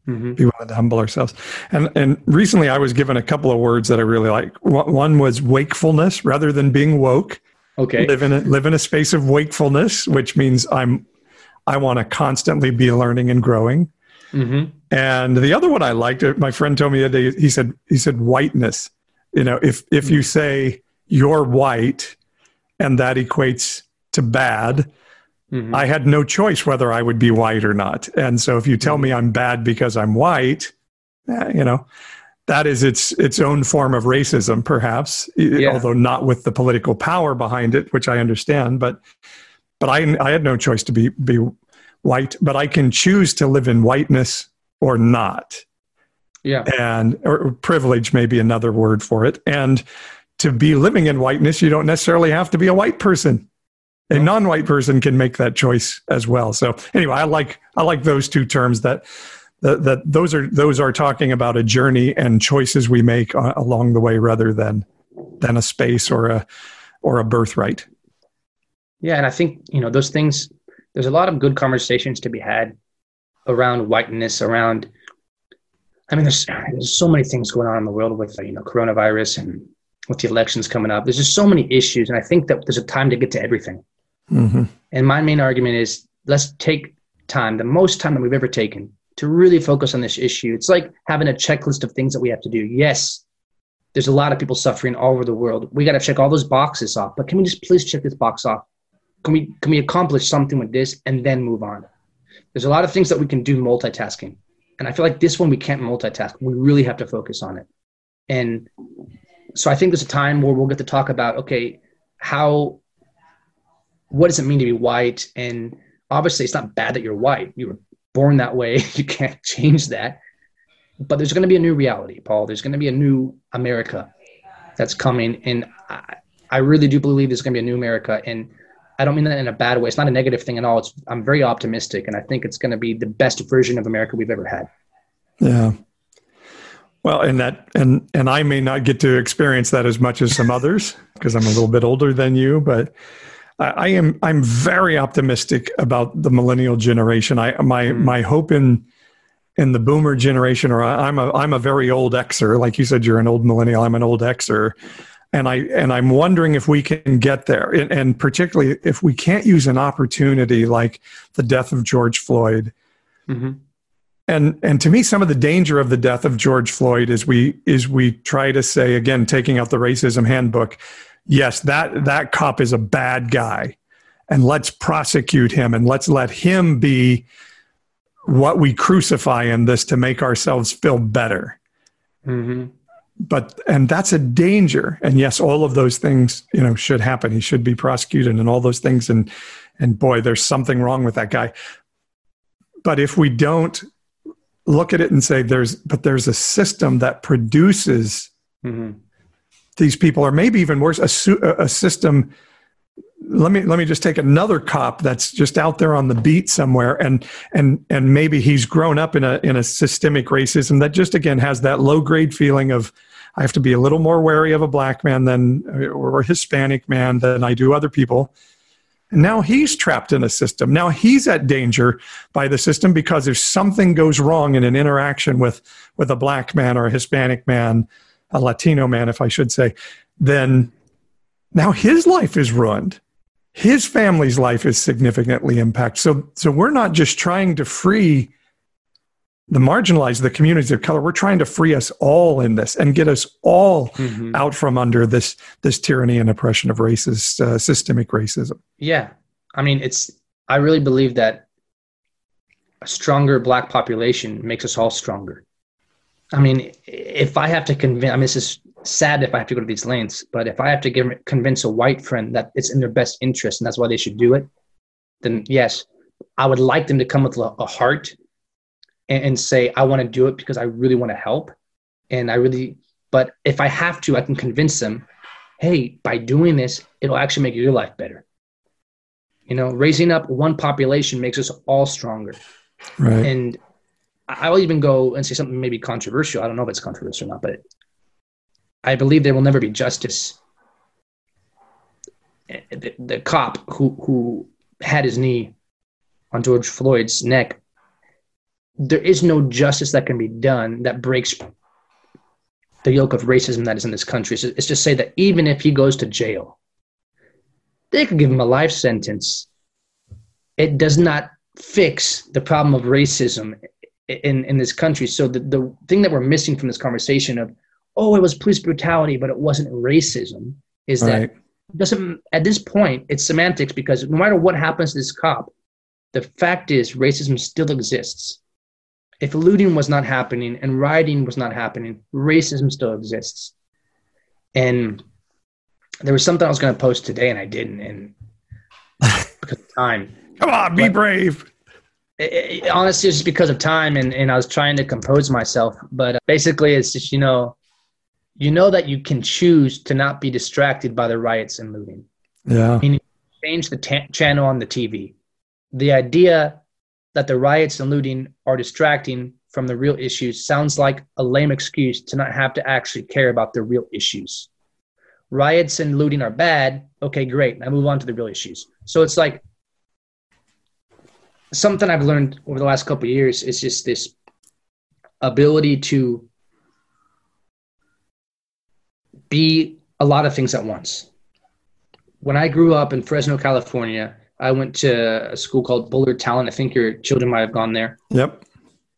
Mm-hmm. Be willing to humble ourselves. And and recently, I was given a couple of words that I really like. One was wakefulness, rather than being woke. Okay. Live in a, live in a space of wakefulness, which means I'm I want to constantly be learning and growing. Mm-hmm. And the other one I liked, uh, my friend told me that he said he said whiteness. You know, if if you say you're white, and that equates to bad, Mm-hmm. I had no choice whether I would be white or not. And so if you tell mm-hmm. me I'm bad because I'm white, eh, you know, that is its its own form of racism, perhaps, yeah. although not with the political power behind it, which I understand. But but I I had no choice to be be white, but I can choose to live in whiteness or not. Yeah. And or privilege may be another word for it. And to be living in whiteness, you don't necessarily have to be a white person a non-white person can make that choice as well. So anyway, I like I like those two terms that that, that those are those are talking about a journey and choices we make uh, along the way rather than than a space or a or a birthright. Yeah, and I think you know those things. There's a lot of good conversations to be had around whiteness, around. I mean, there's there's so many things going on in the world with you know coronavirus and with the elections coming up. There's just so many issues, and I think that there's a time to get to everything. Mm-hmm. And my main argument is let's take time, the most time that we've ever taken, to really focus on this issue. It's like having a checklist of things that we have to do. Yes, there's a lot of people suffering all over the world. We got to check all those boxes off. But can we just please check this box off? Can we can we accomplish something with this and then move on? There's a lot of things that we can do multitasking. And I feel like this one we can't multitask. We really have to focus on it. And so I think there's a time where we'll get to talk about okay, how what does it mean to be white? And obviously, it's not bad that you're white. You were born that way. You can't change that. But there's going to be a new reality, Paul. There's going to be a new America that's coming. And I, I really do believe there's going to be a new America. And I don't mean that in a bad way. It's not a negative thing at all. It's, I'm very optimistic. And I think it's going to be the best version of America we've ever had. Yeah. Well, and that and and I may not get to experience that as much as some others because I'm a little bit older than you, but I I, am I'm very optimistic about the millennial generation. I my mm. my hope in in the boomer generation, or I'm a I'm a very old Xer. Like you said, you're an old millennial. I'm an old Xer, and I and I'm wondering if we can get there, and, and particularly if we can't use an opportunity like the death of George Floyd. Mm-hmm. And and to me, some of the danger of the death of George Floyd is we is we try to say again, taking out the racism handbook, yes, that that cop is a bad guy, and let's prosecute him and let's let him be what we crucify in this to make ourselves feel better. Mm-hmm. But and that's a danger. And yes, all of those things you know should happen. He should be prosecuted and all those things. And and boy, there's something wrong with that guy. But if we don't look at it and say there's but there's a system that produces mm-hmm these people, or maybe even worse, a, a system. Let me let me just take another cop that's just out there on the beat somewhere, and and and maybe he's grown up in a in a systemic racism that just again has that low grade feeling of I have to be a little more wary of a black man than or a Hispanic man than I do other people. And now he's trapped in a system. Now he's at danger by the system because if something goes wrong in an interaction with with a black man or a Hispanic man, a Latino man, if I should say, then now his life is ruined. His family's life is significantly impacted. So, so we're not just trying to free the marginalized, the communities of color. We're trying to free us all in this and get us all mm-hmm. out from under this this tyranny and oppression of racist uh, systemic racism. Yeah, I mean, it's. I really believe that a stronger black population makes us all stronger. I mean, if I have to convince, I mean, this is sad if I have to go to these lengths, but if I have to give, convince a white friend that it's in their best interest and that's why they should do it, then yes, I would like them to come with a heart and, and say, I want to do it because I really want to help. And I really, but if I have to, I can convince them, hey, by doing this, it'll actually make your life better. You know, raising up one population makes us all stronger. Right. And I will even go and say something maybe controversial. I don't know if it's controversial or not, but I believe there will never be justice. Eh, eh, the, the cop who who had his knee on George Floyd's neck, there is no justice that can be done that breaks the yoke of racism that is in this country. So it's just say that even if he goes to jail, they could give him a life sentence. It does not fix the problem of racism in, in this country. So the, the thing that we're missing from this conversation of, oh, it was police brutality, but it wasn't racism, is right. that doesn't at this point it's semantics because no matter what happens to this cop, the fact is racism still exists. If looting was not happening and rioting was not happening, racism still exists. And there was something I was going to post today and I didn't, and because of time. Come on, be but brave. It, it, honestly, it's just because of time, and, and I was trying to compose myself. But uh, basically, it's just you know, you know that you can choose to not be distracted by the riots and looting. Yeah. Meaning, change the t- channel on the TV. The idea that the riots and looting are distracting from the real issues sounds like a lame excuse to not have to actually care about the real issues. Riots and looting are bad. Okay, great. Now move on to the real issues. So it's like something I've learned over the last couple years is just this ability to be a lot of things at once. When I grew up in Fresno, California, I went to a school called Bullard Talent. I think your children might have gone there. Yep.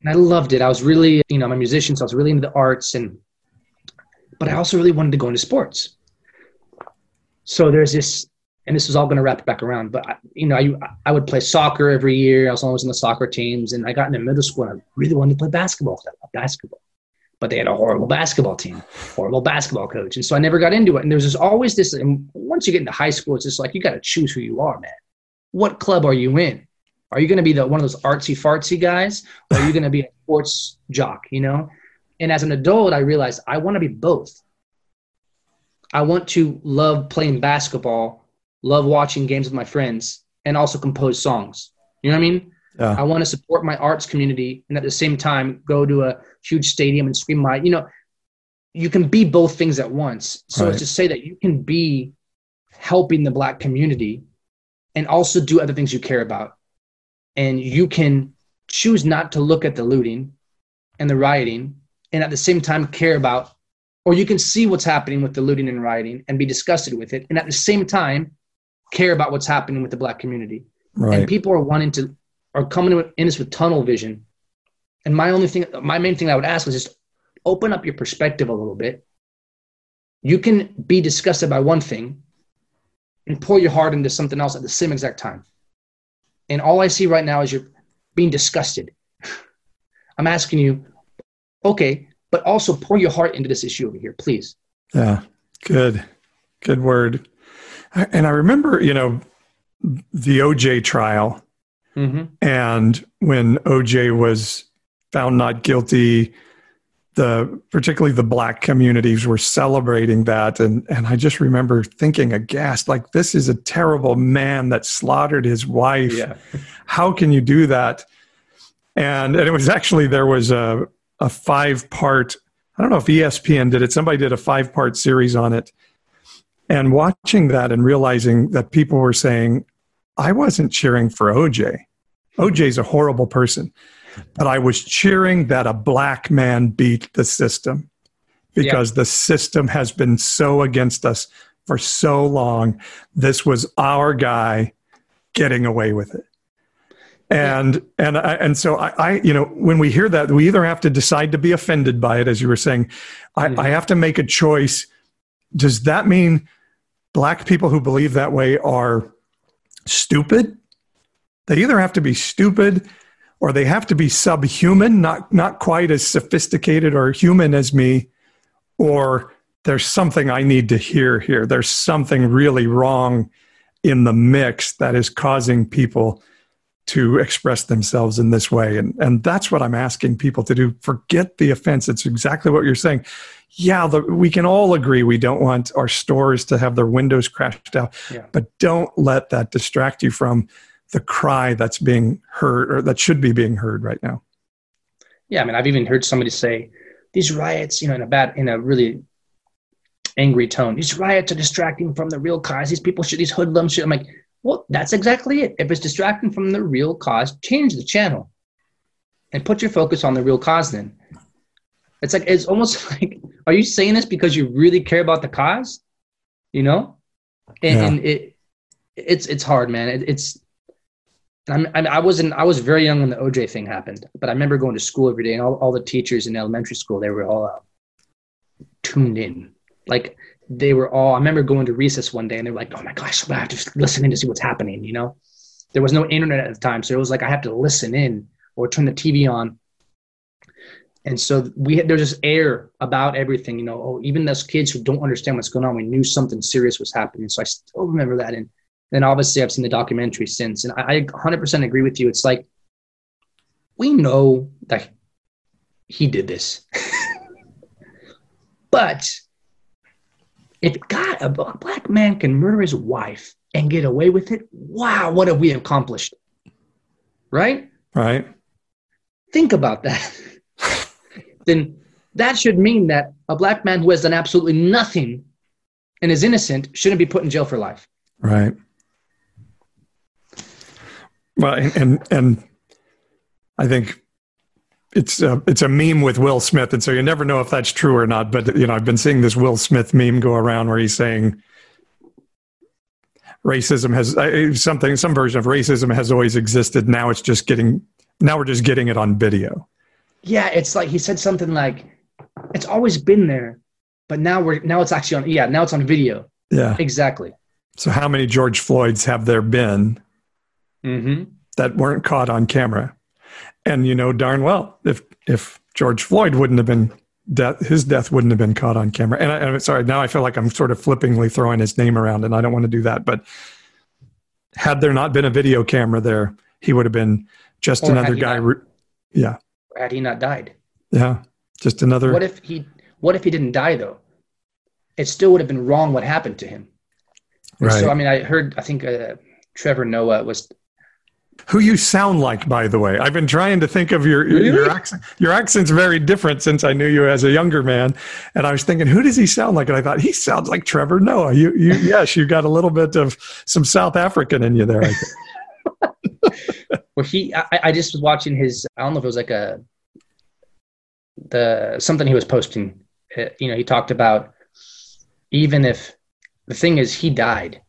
And I loved it. I was really, you know, I'm a musician, so I was really into the arts, and but I also really wanted to go into sports. So there's this, and this is all going to wrap it back around. But I, you know, I I would play soccer every year. I was always in the soccer teams, and I got into middle school, and I really wanted to play basketball. I love basketball but they had a horrible basketball team, horrible basketball coach. And so I never got into it. And there's just always this, and once you get into high school, it's just like you got to choose who you are, man what club are you in? Are you going to be the one of those artsy fartsy guys, or are you going to be a sports jock? You know. And as an adult, I realized I want to be both. I want to love playing basketball, love watching games with my friends, and also compose songs. You know what I mean? Yeah. I want to support my arts community and at the same time go to a huge stadium and scream my, you know, you can be both things at once. So right. it's to say that you can be helping the black community and also do other things you care about. And you can choose not to look at the looting and the rioting and at the same time care about, or you can see what's happening with the looting and rioting and be disgusted with it. And at the same time, care about what's happening with the black community. Right. And people are wanting to, are coming in this with tunnel vision. And my only thing, my main thing I would ask is just open up your perspective a little bit. You can be disgusted by one thing and pour your heart into something else at the same exact time. And all I see right now is you're being disgusted. I'm asking you, okay, but also pour your heart into this issue over here, please. Yeah, good, good word. And I remember, you know, the OJ trial, mm-hmm. and when OJ was found not guilty, the particularly the black communities were celebrating that. And and I just remember thinking aghast like this is a terrible man that slaughtered his wife. Yeah. how can you do that? And and it was actually there was a a five part I don't know if ESPN did it somebody did a five part series on it. And watching that and realizing that people were saying I wasn't cheering for OJ OJ's a horrible person but I was cheering that a black man beat the system because yeah. the system has been so against us for so long. This was our guy getting away with it. And yeah. and I, and so I, I, you know when we hear that we either have to decide to be offended by it as you were saying I, mm-hmm. I have to make a choice does that mean black people who believe that way are stupid they either have to be stupid or they have to be subhuman, not not quite as sophisticated or human as me, or there's something I need to hear here. There's something really wrong in the mix that is causing people to express themselves in this way. And, and that's what I'm asking people to do. Forget the offense. It's exactly what you're saying. Yeah, the, we can all agree we don't want our stores to have their windows crashed out, yeah. but don't let that distract you from the cry that's being heard or that should be being heard right now. Yeah, I mean, I've even heard somebody say these riots, you know, in a bad, in a really angry tone. These riots are distracting from the real cause. These people should, these hoodlums should. I'm like, well, that's exactly it. If it's distracting from the real cause, change the channel and put your focus on the real cause then. It's like, it's almost like, are you saying this because you really care about the cause? You know? And, Yeah. and it, it's, it's hard, man. It, it's, I I wasn't, I was very young when the OJ thing happened, but I remember going to school every day and all, all the teachers in elementary school, they were all uh, tuned in. Like they were all, I remember going to recess one day and they were like, oh my gosh, I have to listen in to see what's happening, you know? There was no internet at the time. So it was like, I have to listen in or turn the TV on. And so we had, there's this air about everything, you know, oh, even those kids who don't understand what's going on, we knew something serious was happening. So I still remember that. And then obviously I've seen the documentary since, and I, I 100% agree with you. It's like, we know that he did this. but if God, a black man can murder his wife and get away with it, wow, what have we accomplished? Right? Right. Think about that. then that should mean that a black man who has done absolutely nothing and is innocent shouldn't be put in jail for life. Right. Well, and and, I think it's a, it's a meme with Will Smith, and so you never know if that's true or not. But you know, I've been seeing this Will Smith meme go around where he's saying racism has something, some version of racism has always existed. Now it's just getting, now we're just getting it on video. Yeah, it's like he said something like, "It's always been there, but now we're now it's actually on. Yeah, now it's on video. Yeah. Exactly. So how many George Floyds have there been Mm-hmm. that weren't caught on camera? And you know darn well if if George Floyd wouldn't have been death, his death wouldn't have been caught on camera. And I, I'm sorry, now I feel like I'm sort of flippingly throwing his name around, and I don't want to do that. But had there not been a video camera there, he would have been just Or another guy. not- re- yeah, Had he not died? yeah, just another. What if he? What if he didn't die though? It still would have been wrong what happened to him. Right. So I mean, I heard. I think uh, Trevor Noah was. Who you sound like, by the way. I've been trying to think of your your, your accent. Your accent's very different since I knew you as a younger man, and I was thinking, who does he sound like? And I thought he sounds like Trevor Noah. You, you, yes, you got a little bit of some South African in you there. Well, he. I, I just was watching his. I don't know if it was like a. The something he was posting. Uh, you know, he talked about even if the thing is he died,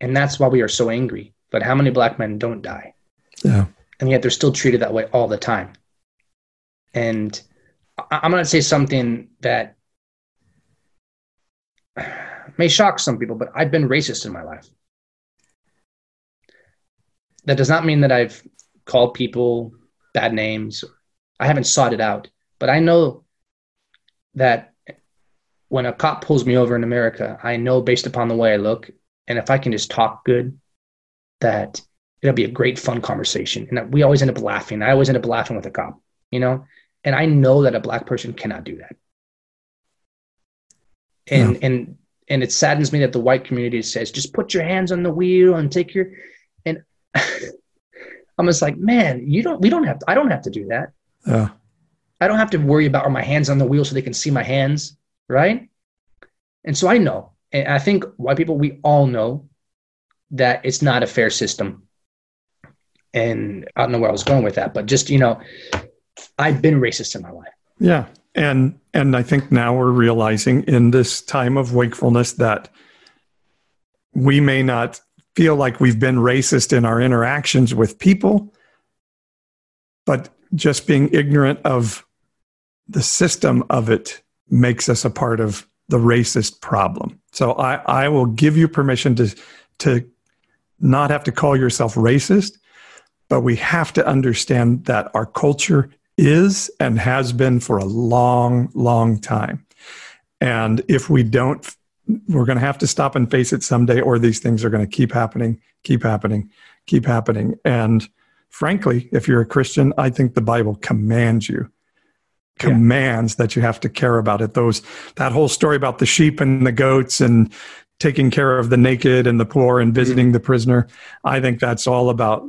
and that's why we are so angry. But how many black men don't die? Yeah, and yet they're still treated that way all the time. And I'm going to say something that may shock some people, but I've been racist in my life. That does not mean that I've called people bad names. I haven't sought it out, but I know that when a cop pulls me over in America, I know based upon the way I look, and if I can just talk good, that it'll be a great fun conversation. And we always end up laughing. I always end up laughing with a cop you know? And i know that a black person cannot do that. And and and it saddens me that the white community says just put your hands on the wheel and take your and i'm just like man you don't we don't have to, i don't have to do that. Yeah, I don't have to worry about are my hands on the wheel so they can see my hands, right? And so I know, and I think white people, we all know that it's not a fair system. And I don't know where I was going with that, but just, you know, I've been racist in my life. yeah. And and I think now we're realizing in this time of wakefulness that we may not feel like we've been racist in our interactions with people, but just being ignorant of the system of it makes us a part of the racist problem. So I, I will give you permission to to not have to call yourself racist, but we have to understand that our culture is and has been for a long, long time. And if we don't, we're going to have to stop and face it someday, or these things are going to keep happening, keep happening, keep happening. And frankly, if you're a Christian, I think the Bible commands you, Yeah. commands that you have to care about it. Those that whole story about the sheep and the goats and taking care of the naked and the poor and visiting mm-hmm. the prisoner. I think that's all about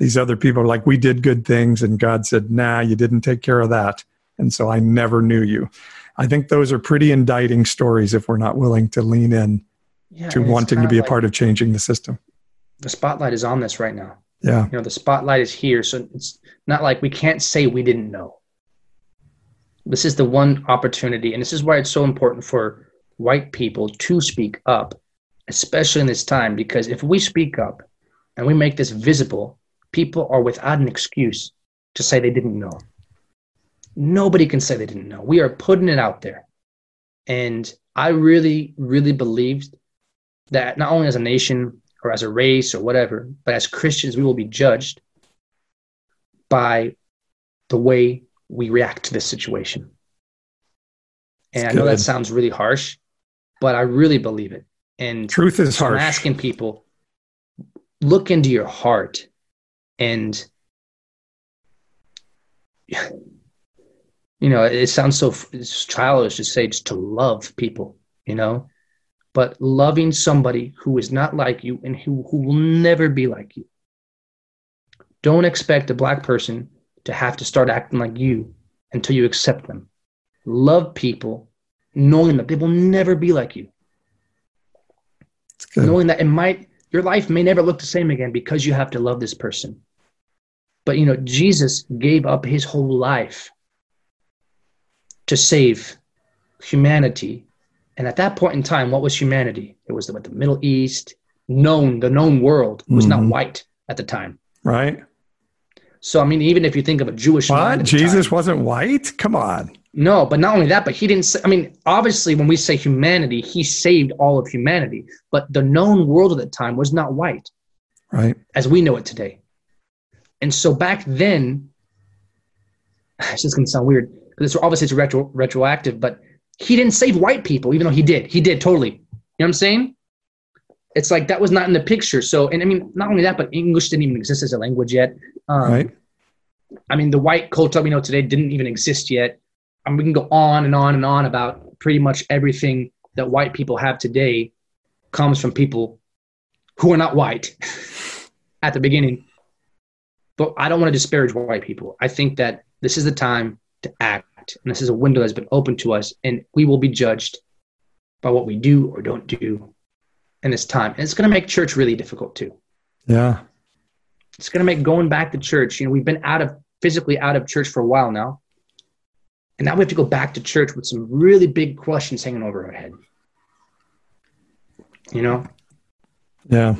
these other people. Are like we did good things, and God said, "Nah, you didn't take care of that." And so I never knew you. I think those are pretty indicting stories if we're not willing to lean in Yeah, to wanting to be a part of changing the system. The spotlight is on this right now. Yeah. You know, the spotlight is here, so it's not like we can't say we didn't know. This is the one opportunity, and this is why it's so important for white people to speak up, especially in this time, because if we speak up and we make this visible, people are without an excuse to say they didn't know. Nobody can say they didn't know. We are putting it out there. And I really, really believed that not only as a nation or as a race or whatever, but as Christians, we will be judged by the way we react to this situation. And I know that sounds really harsh, but I really believe it. And Truth is so I'm asking people, look into your heart and you know, it sounds so childish to say just to love people, you know, but loving somebody who is not like you and who, who will never be like you. Don't expect a black person to have to start acting like you until you accept them. Love people knowing that they will never be like you knowing that it might your life may never look the same again because you have to love this person but you know jesus gave up his whole life to save humanity and at that point in time what was humanity it was the, the middle east known the known world was not Mhm. white at the time right? so i mean even if you think of a jewish What? Jesus time- wasn't white? Come on. no, but not only that, but he didn't say, I mean, obviously, when we say humanity, he saved all of humanity. But the known world at the time was not white Right. as we know it today. And so back then, it's just going to sound weird because it's obviously it's retro, retroactive, but he didn't save white people, even though he did. He did totally. You know what I'm saying? It's like that was not in the picture. So, and I mean, not only that, but English didn't even exist as a language yet. Um, Right. I mean, the white culture we know today didn't even exist yet. And we can go on and on and on about pretty much everything that white people have today comes from people who are not white at the beginning. But I don't want to disparage white people. I think that this is the time to act, and this is a window that's been open to us, and we will be judged by what we do or don't do in this time. And it's going to make church really difficult too Yeah. it's going to make going back to church. You know, we've been out of physically out of church for a while now. And now we have to go back to church with some really big questions hanging over our head. You know, Yeah.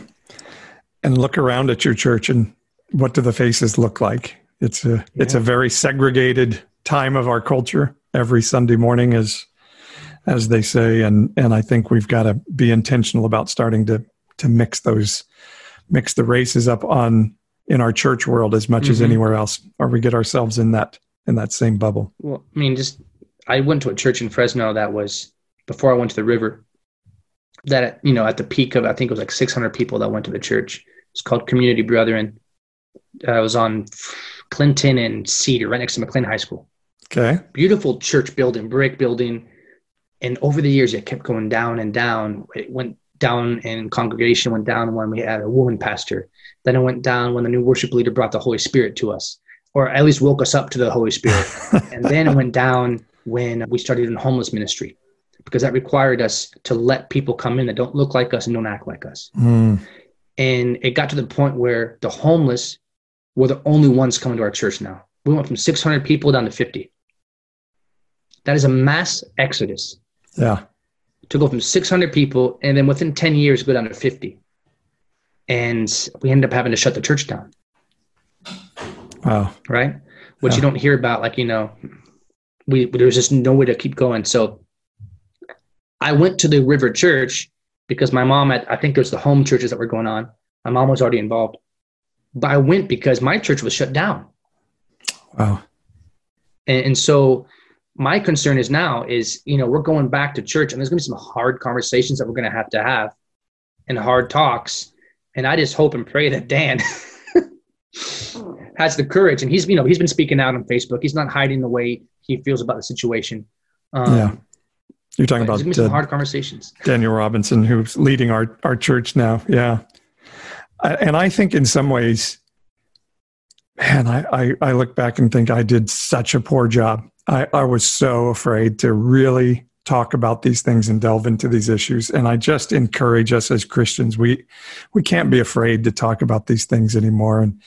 And look around at your church and what do the faces look like? It's a it's a very segregated time of our culture. Every Sunday morning is as they say and and I think we've got to be intentional about starting to to mix those mix the races up on in our church world as much as Mhm. anywhere else or we get ourselves in that in that same bubble. well, I mean, just I went to a church in Fresno that was before I went to the river. That you know, at the peak of I think it was like 600 people that went to the church. It's called Community Brethren. Uh, it was on Clinton and Cedar, right next to McLane High School. Okay? beautiful church building, brick building. And over the years, it kept going down and down. It went down and congregation went down when we had a woman pastor. Then it went down when the new worship leader brought the Holy Spirit to us, or at least woke us up to the Holy Spirit. and then it went down when we started in homeless ministry, because that required us to let people come in that don't look like us and don't act like us. Mm, And it got to the point where the homeless were the only ones coming to our church now. We went from 600 people down to 50. That is a mass exodus yeah. to go from 600 people and then within 10 years go down to 50. And we ended up having to shut the church down, Wow. right? Which Yeah. you don't hear about. Like, you know, we there was just no way to keep going. So I went to the River Church because my mom had, I think there's the home churches that were going on. My mom was already involved. But I went because my church was shut down. Wow. And, and so my concern is now is, you know, we're going back to church and there's going to be some hard conversations that we're going to have to have and hard talks. And I just hope and pray that Dan has the courage and he's, you know, he's been speaking out on Facebook. He's not hiding the way he feels about the situation. Um, Yeah. You're talking about there's going to be some uh, hard conversations. Daniel Robinson, who's leading our, our church now. Yeah. And I think in some ways, man, I, I, I look back and think I did such a poor job. I, I was so afraid to really talk about these things and delve into these issues. And I just encourage us as Christians, we we can't be afraid to talk about these things anymore. And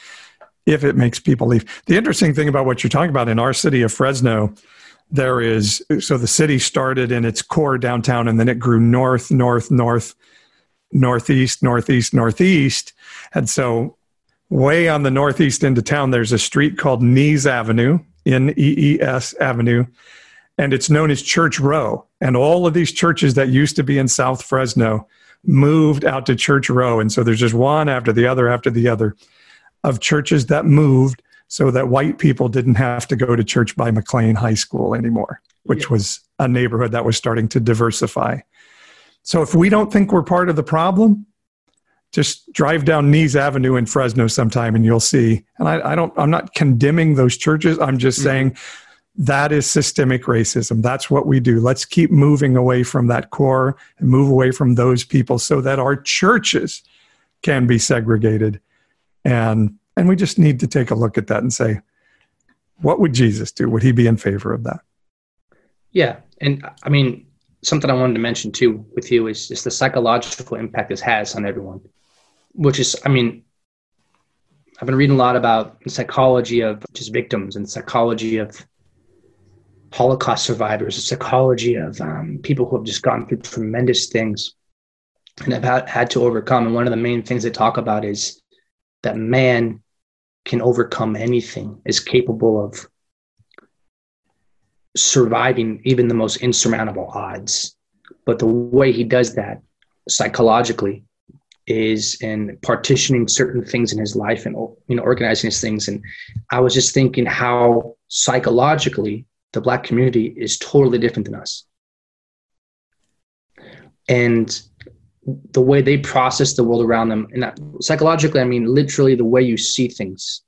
if it makes people leave. The interesting thing about what you're talking about in our city of Fresno, there is so the city started in its core downtown and then it grew north, north, north, northeast, northeast, northeast. And so way on the northeast into town, there's a street called Nees Avenue, N E E S Avenue, and it's known as Church Row. And all of these churches that used to be in South Fresno moved out to Church Row. And so there's just one after the other after the other of churches that moved so that white people didn't have to go to church by McLane High School anymore, which yeah. was a neighborhood that was starting to diversify. So if we don't think we're part of the problem, just drive down Nees Avenue in Fresno sometime and you'll see. And I, I don't, I'm not condemning those churches. I'm just mm-hmm. saying that is systemic racism. That's what we do. Let's keep moving away from that core and move away from those people so that our churches can be segregated. And and we just need to take a look at that and say, what would Jesus do? Would he be in favor of that? Yeah. And I mean, something I wanted to mention too with you is just the psychological impact this has on everyone, which is, I mean, I've been reading a lot about the psychology of just victims and psychology of Holocaust survivors, the psychology of um, people who have just gone through tremendous things and have had, had to overcome. And one of the main things they talk about is that man can overcome anything, is capable of surviving even the most insurmountable odds. But the way he does that psychologically is in partitioning certain things in his life and you know organizing his things. And I was just thinking how psychologically the black community is totally different than us. And the way they process the world around them, and psychologically, I mean literally the way you see things.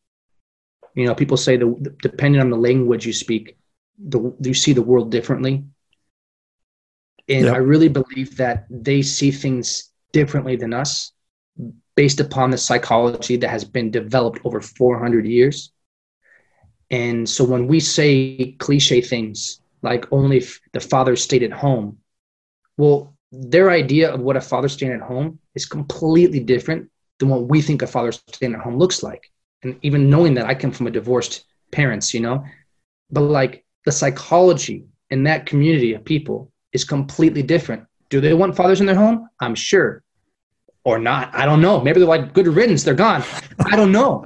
You know, people say that depending on the language you speak, the, you see the world differently. And yep. I really believe that they see things differently than us based upon the psychology that has been developed over 400 years. And so when we say cliche things like only if the father stayed at home, well, their idea of what a father staying at home is completely different than what we think a father staying at home looks like. And even knowing that I come from a divorced parents, you know, but like the psychology in that community of people is completely different. Do they want fathers in their home? I'm sure. Or not. I don't know. Maybe they're like good riddance, they're gone. I don't know.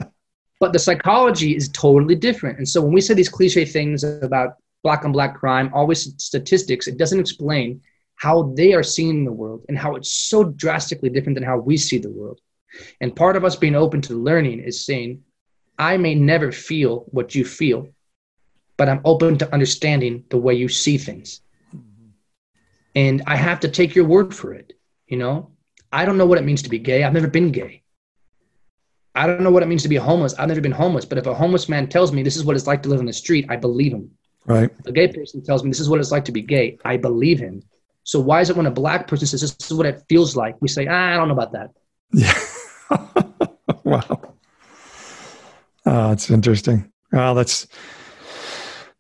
But the psychology is totally different. And so when we say these cliche things about black on black crime, always statistics, it doesn't explain how they are seeing the world and how it's so drastically different than how we see the world. And part of us being open to learning is saying, I may never feel what you feel, but I'm open to understanding the way you see things. And I have to take your word for it. You know, I don't know what it means to be gay. I've never been gay. I don't know what it means to be homeless. I've never been homeless. But if a homeless man tells me this is what it's like to live on the street, I believe him. Right. If a gay person tells me this is what it's like to be gay, I believe him. So why is it when a black person says this is what it feels like, we say, ah, I don't know about that. Yeah. wow. Oh, it's interesting. Well, that's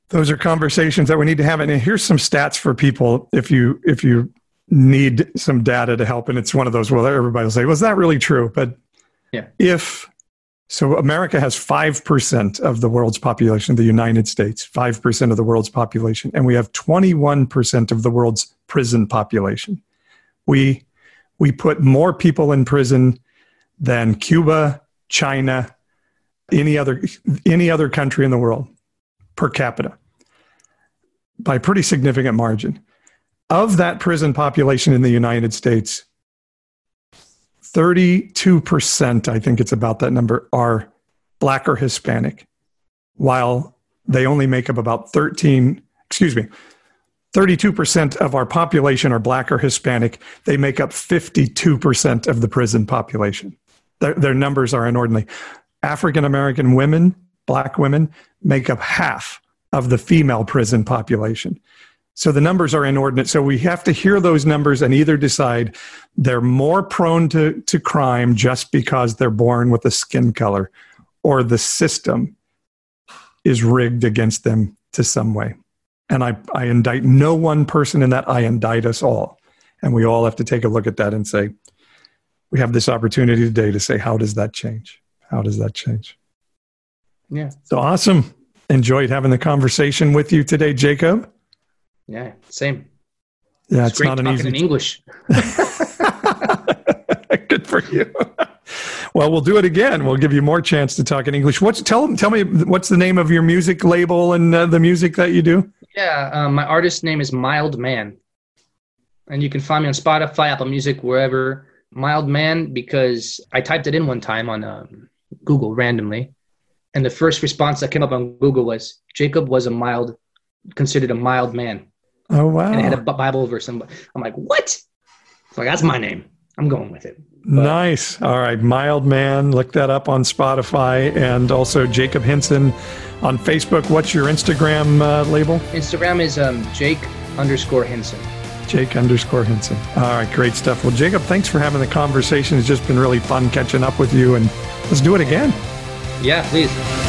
those are conversations that we need to have. And here's some stats for people if you if you need some data to help. And it's one of those. Well, everybody will say, "Was well, that really true?" But yeah, if so, America has five percent of the world's population. The United States, five percent of the world's population, and we have twenty-one percent of the world's prison population. We we put more people in prison than Cuba, China, any other any other country in the world per capita by pretty significant margin. Of that prison population in the United States, 32%, I think it's about that number, are black or Hispanic, while they only make up about 13, excuse me, 32% of our population are black or Hispanic. They make up 52% of the prison population. Their, their numbers are inordinately. African American women, black women, make up half of the female prison population. So the numbers are inordinate. So we have to hear those numbers and either decide they're more prone to, to crime just because they're born with a skin color or the system is rigged against them to some way. And I, I indict no one person in that. I indict us all. And we all have to take a look at that and say, we have this opportunity today to say, how does that change? How does that change? Yeah. So awesome. Enjoyed having the conversation with you today, Jacob. Yeah, same. Yeah, it's, it's, not an easy. in English. Good for you. well, we'll do it again. We'll give you more chance to talk in English. What's tell tell me what's the name of your music label and uh, the music that you do? Yeah, um, my artist name is Mild Man, and you can find me on Spotify, Apple Music, wherever. Mild Man because I typed it in one time on um, Google randomly, and the first response that came up on Google was Jacob was a mild, considered a mild man, Oh wow! and it had a Bible verse. And I'm like, what? So that's my name. I'm going with it. Nice. All right. Mild Man. Look that up on Spotify and also Jacob Henson on Facebook. What's your Instagram uh, label? Instagram is um, Jake underscore Henson. Jake underscore Henson. All right. Great stuff. Well, Jacob, thanks for having the conversation. It's just been really fun catching up with you, and let's do it again. Yeah, please.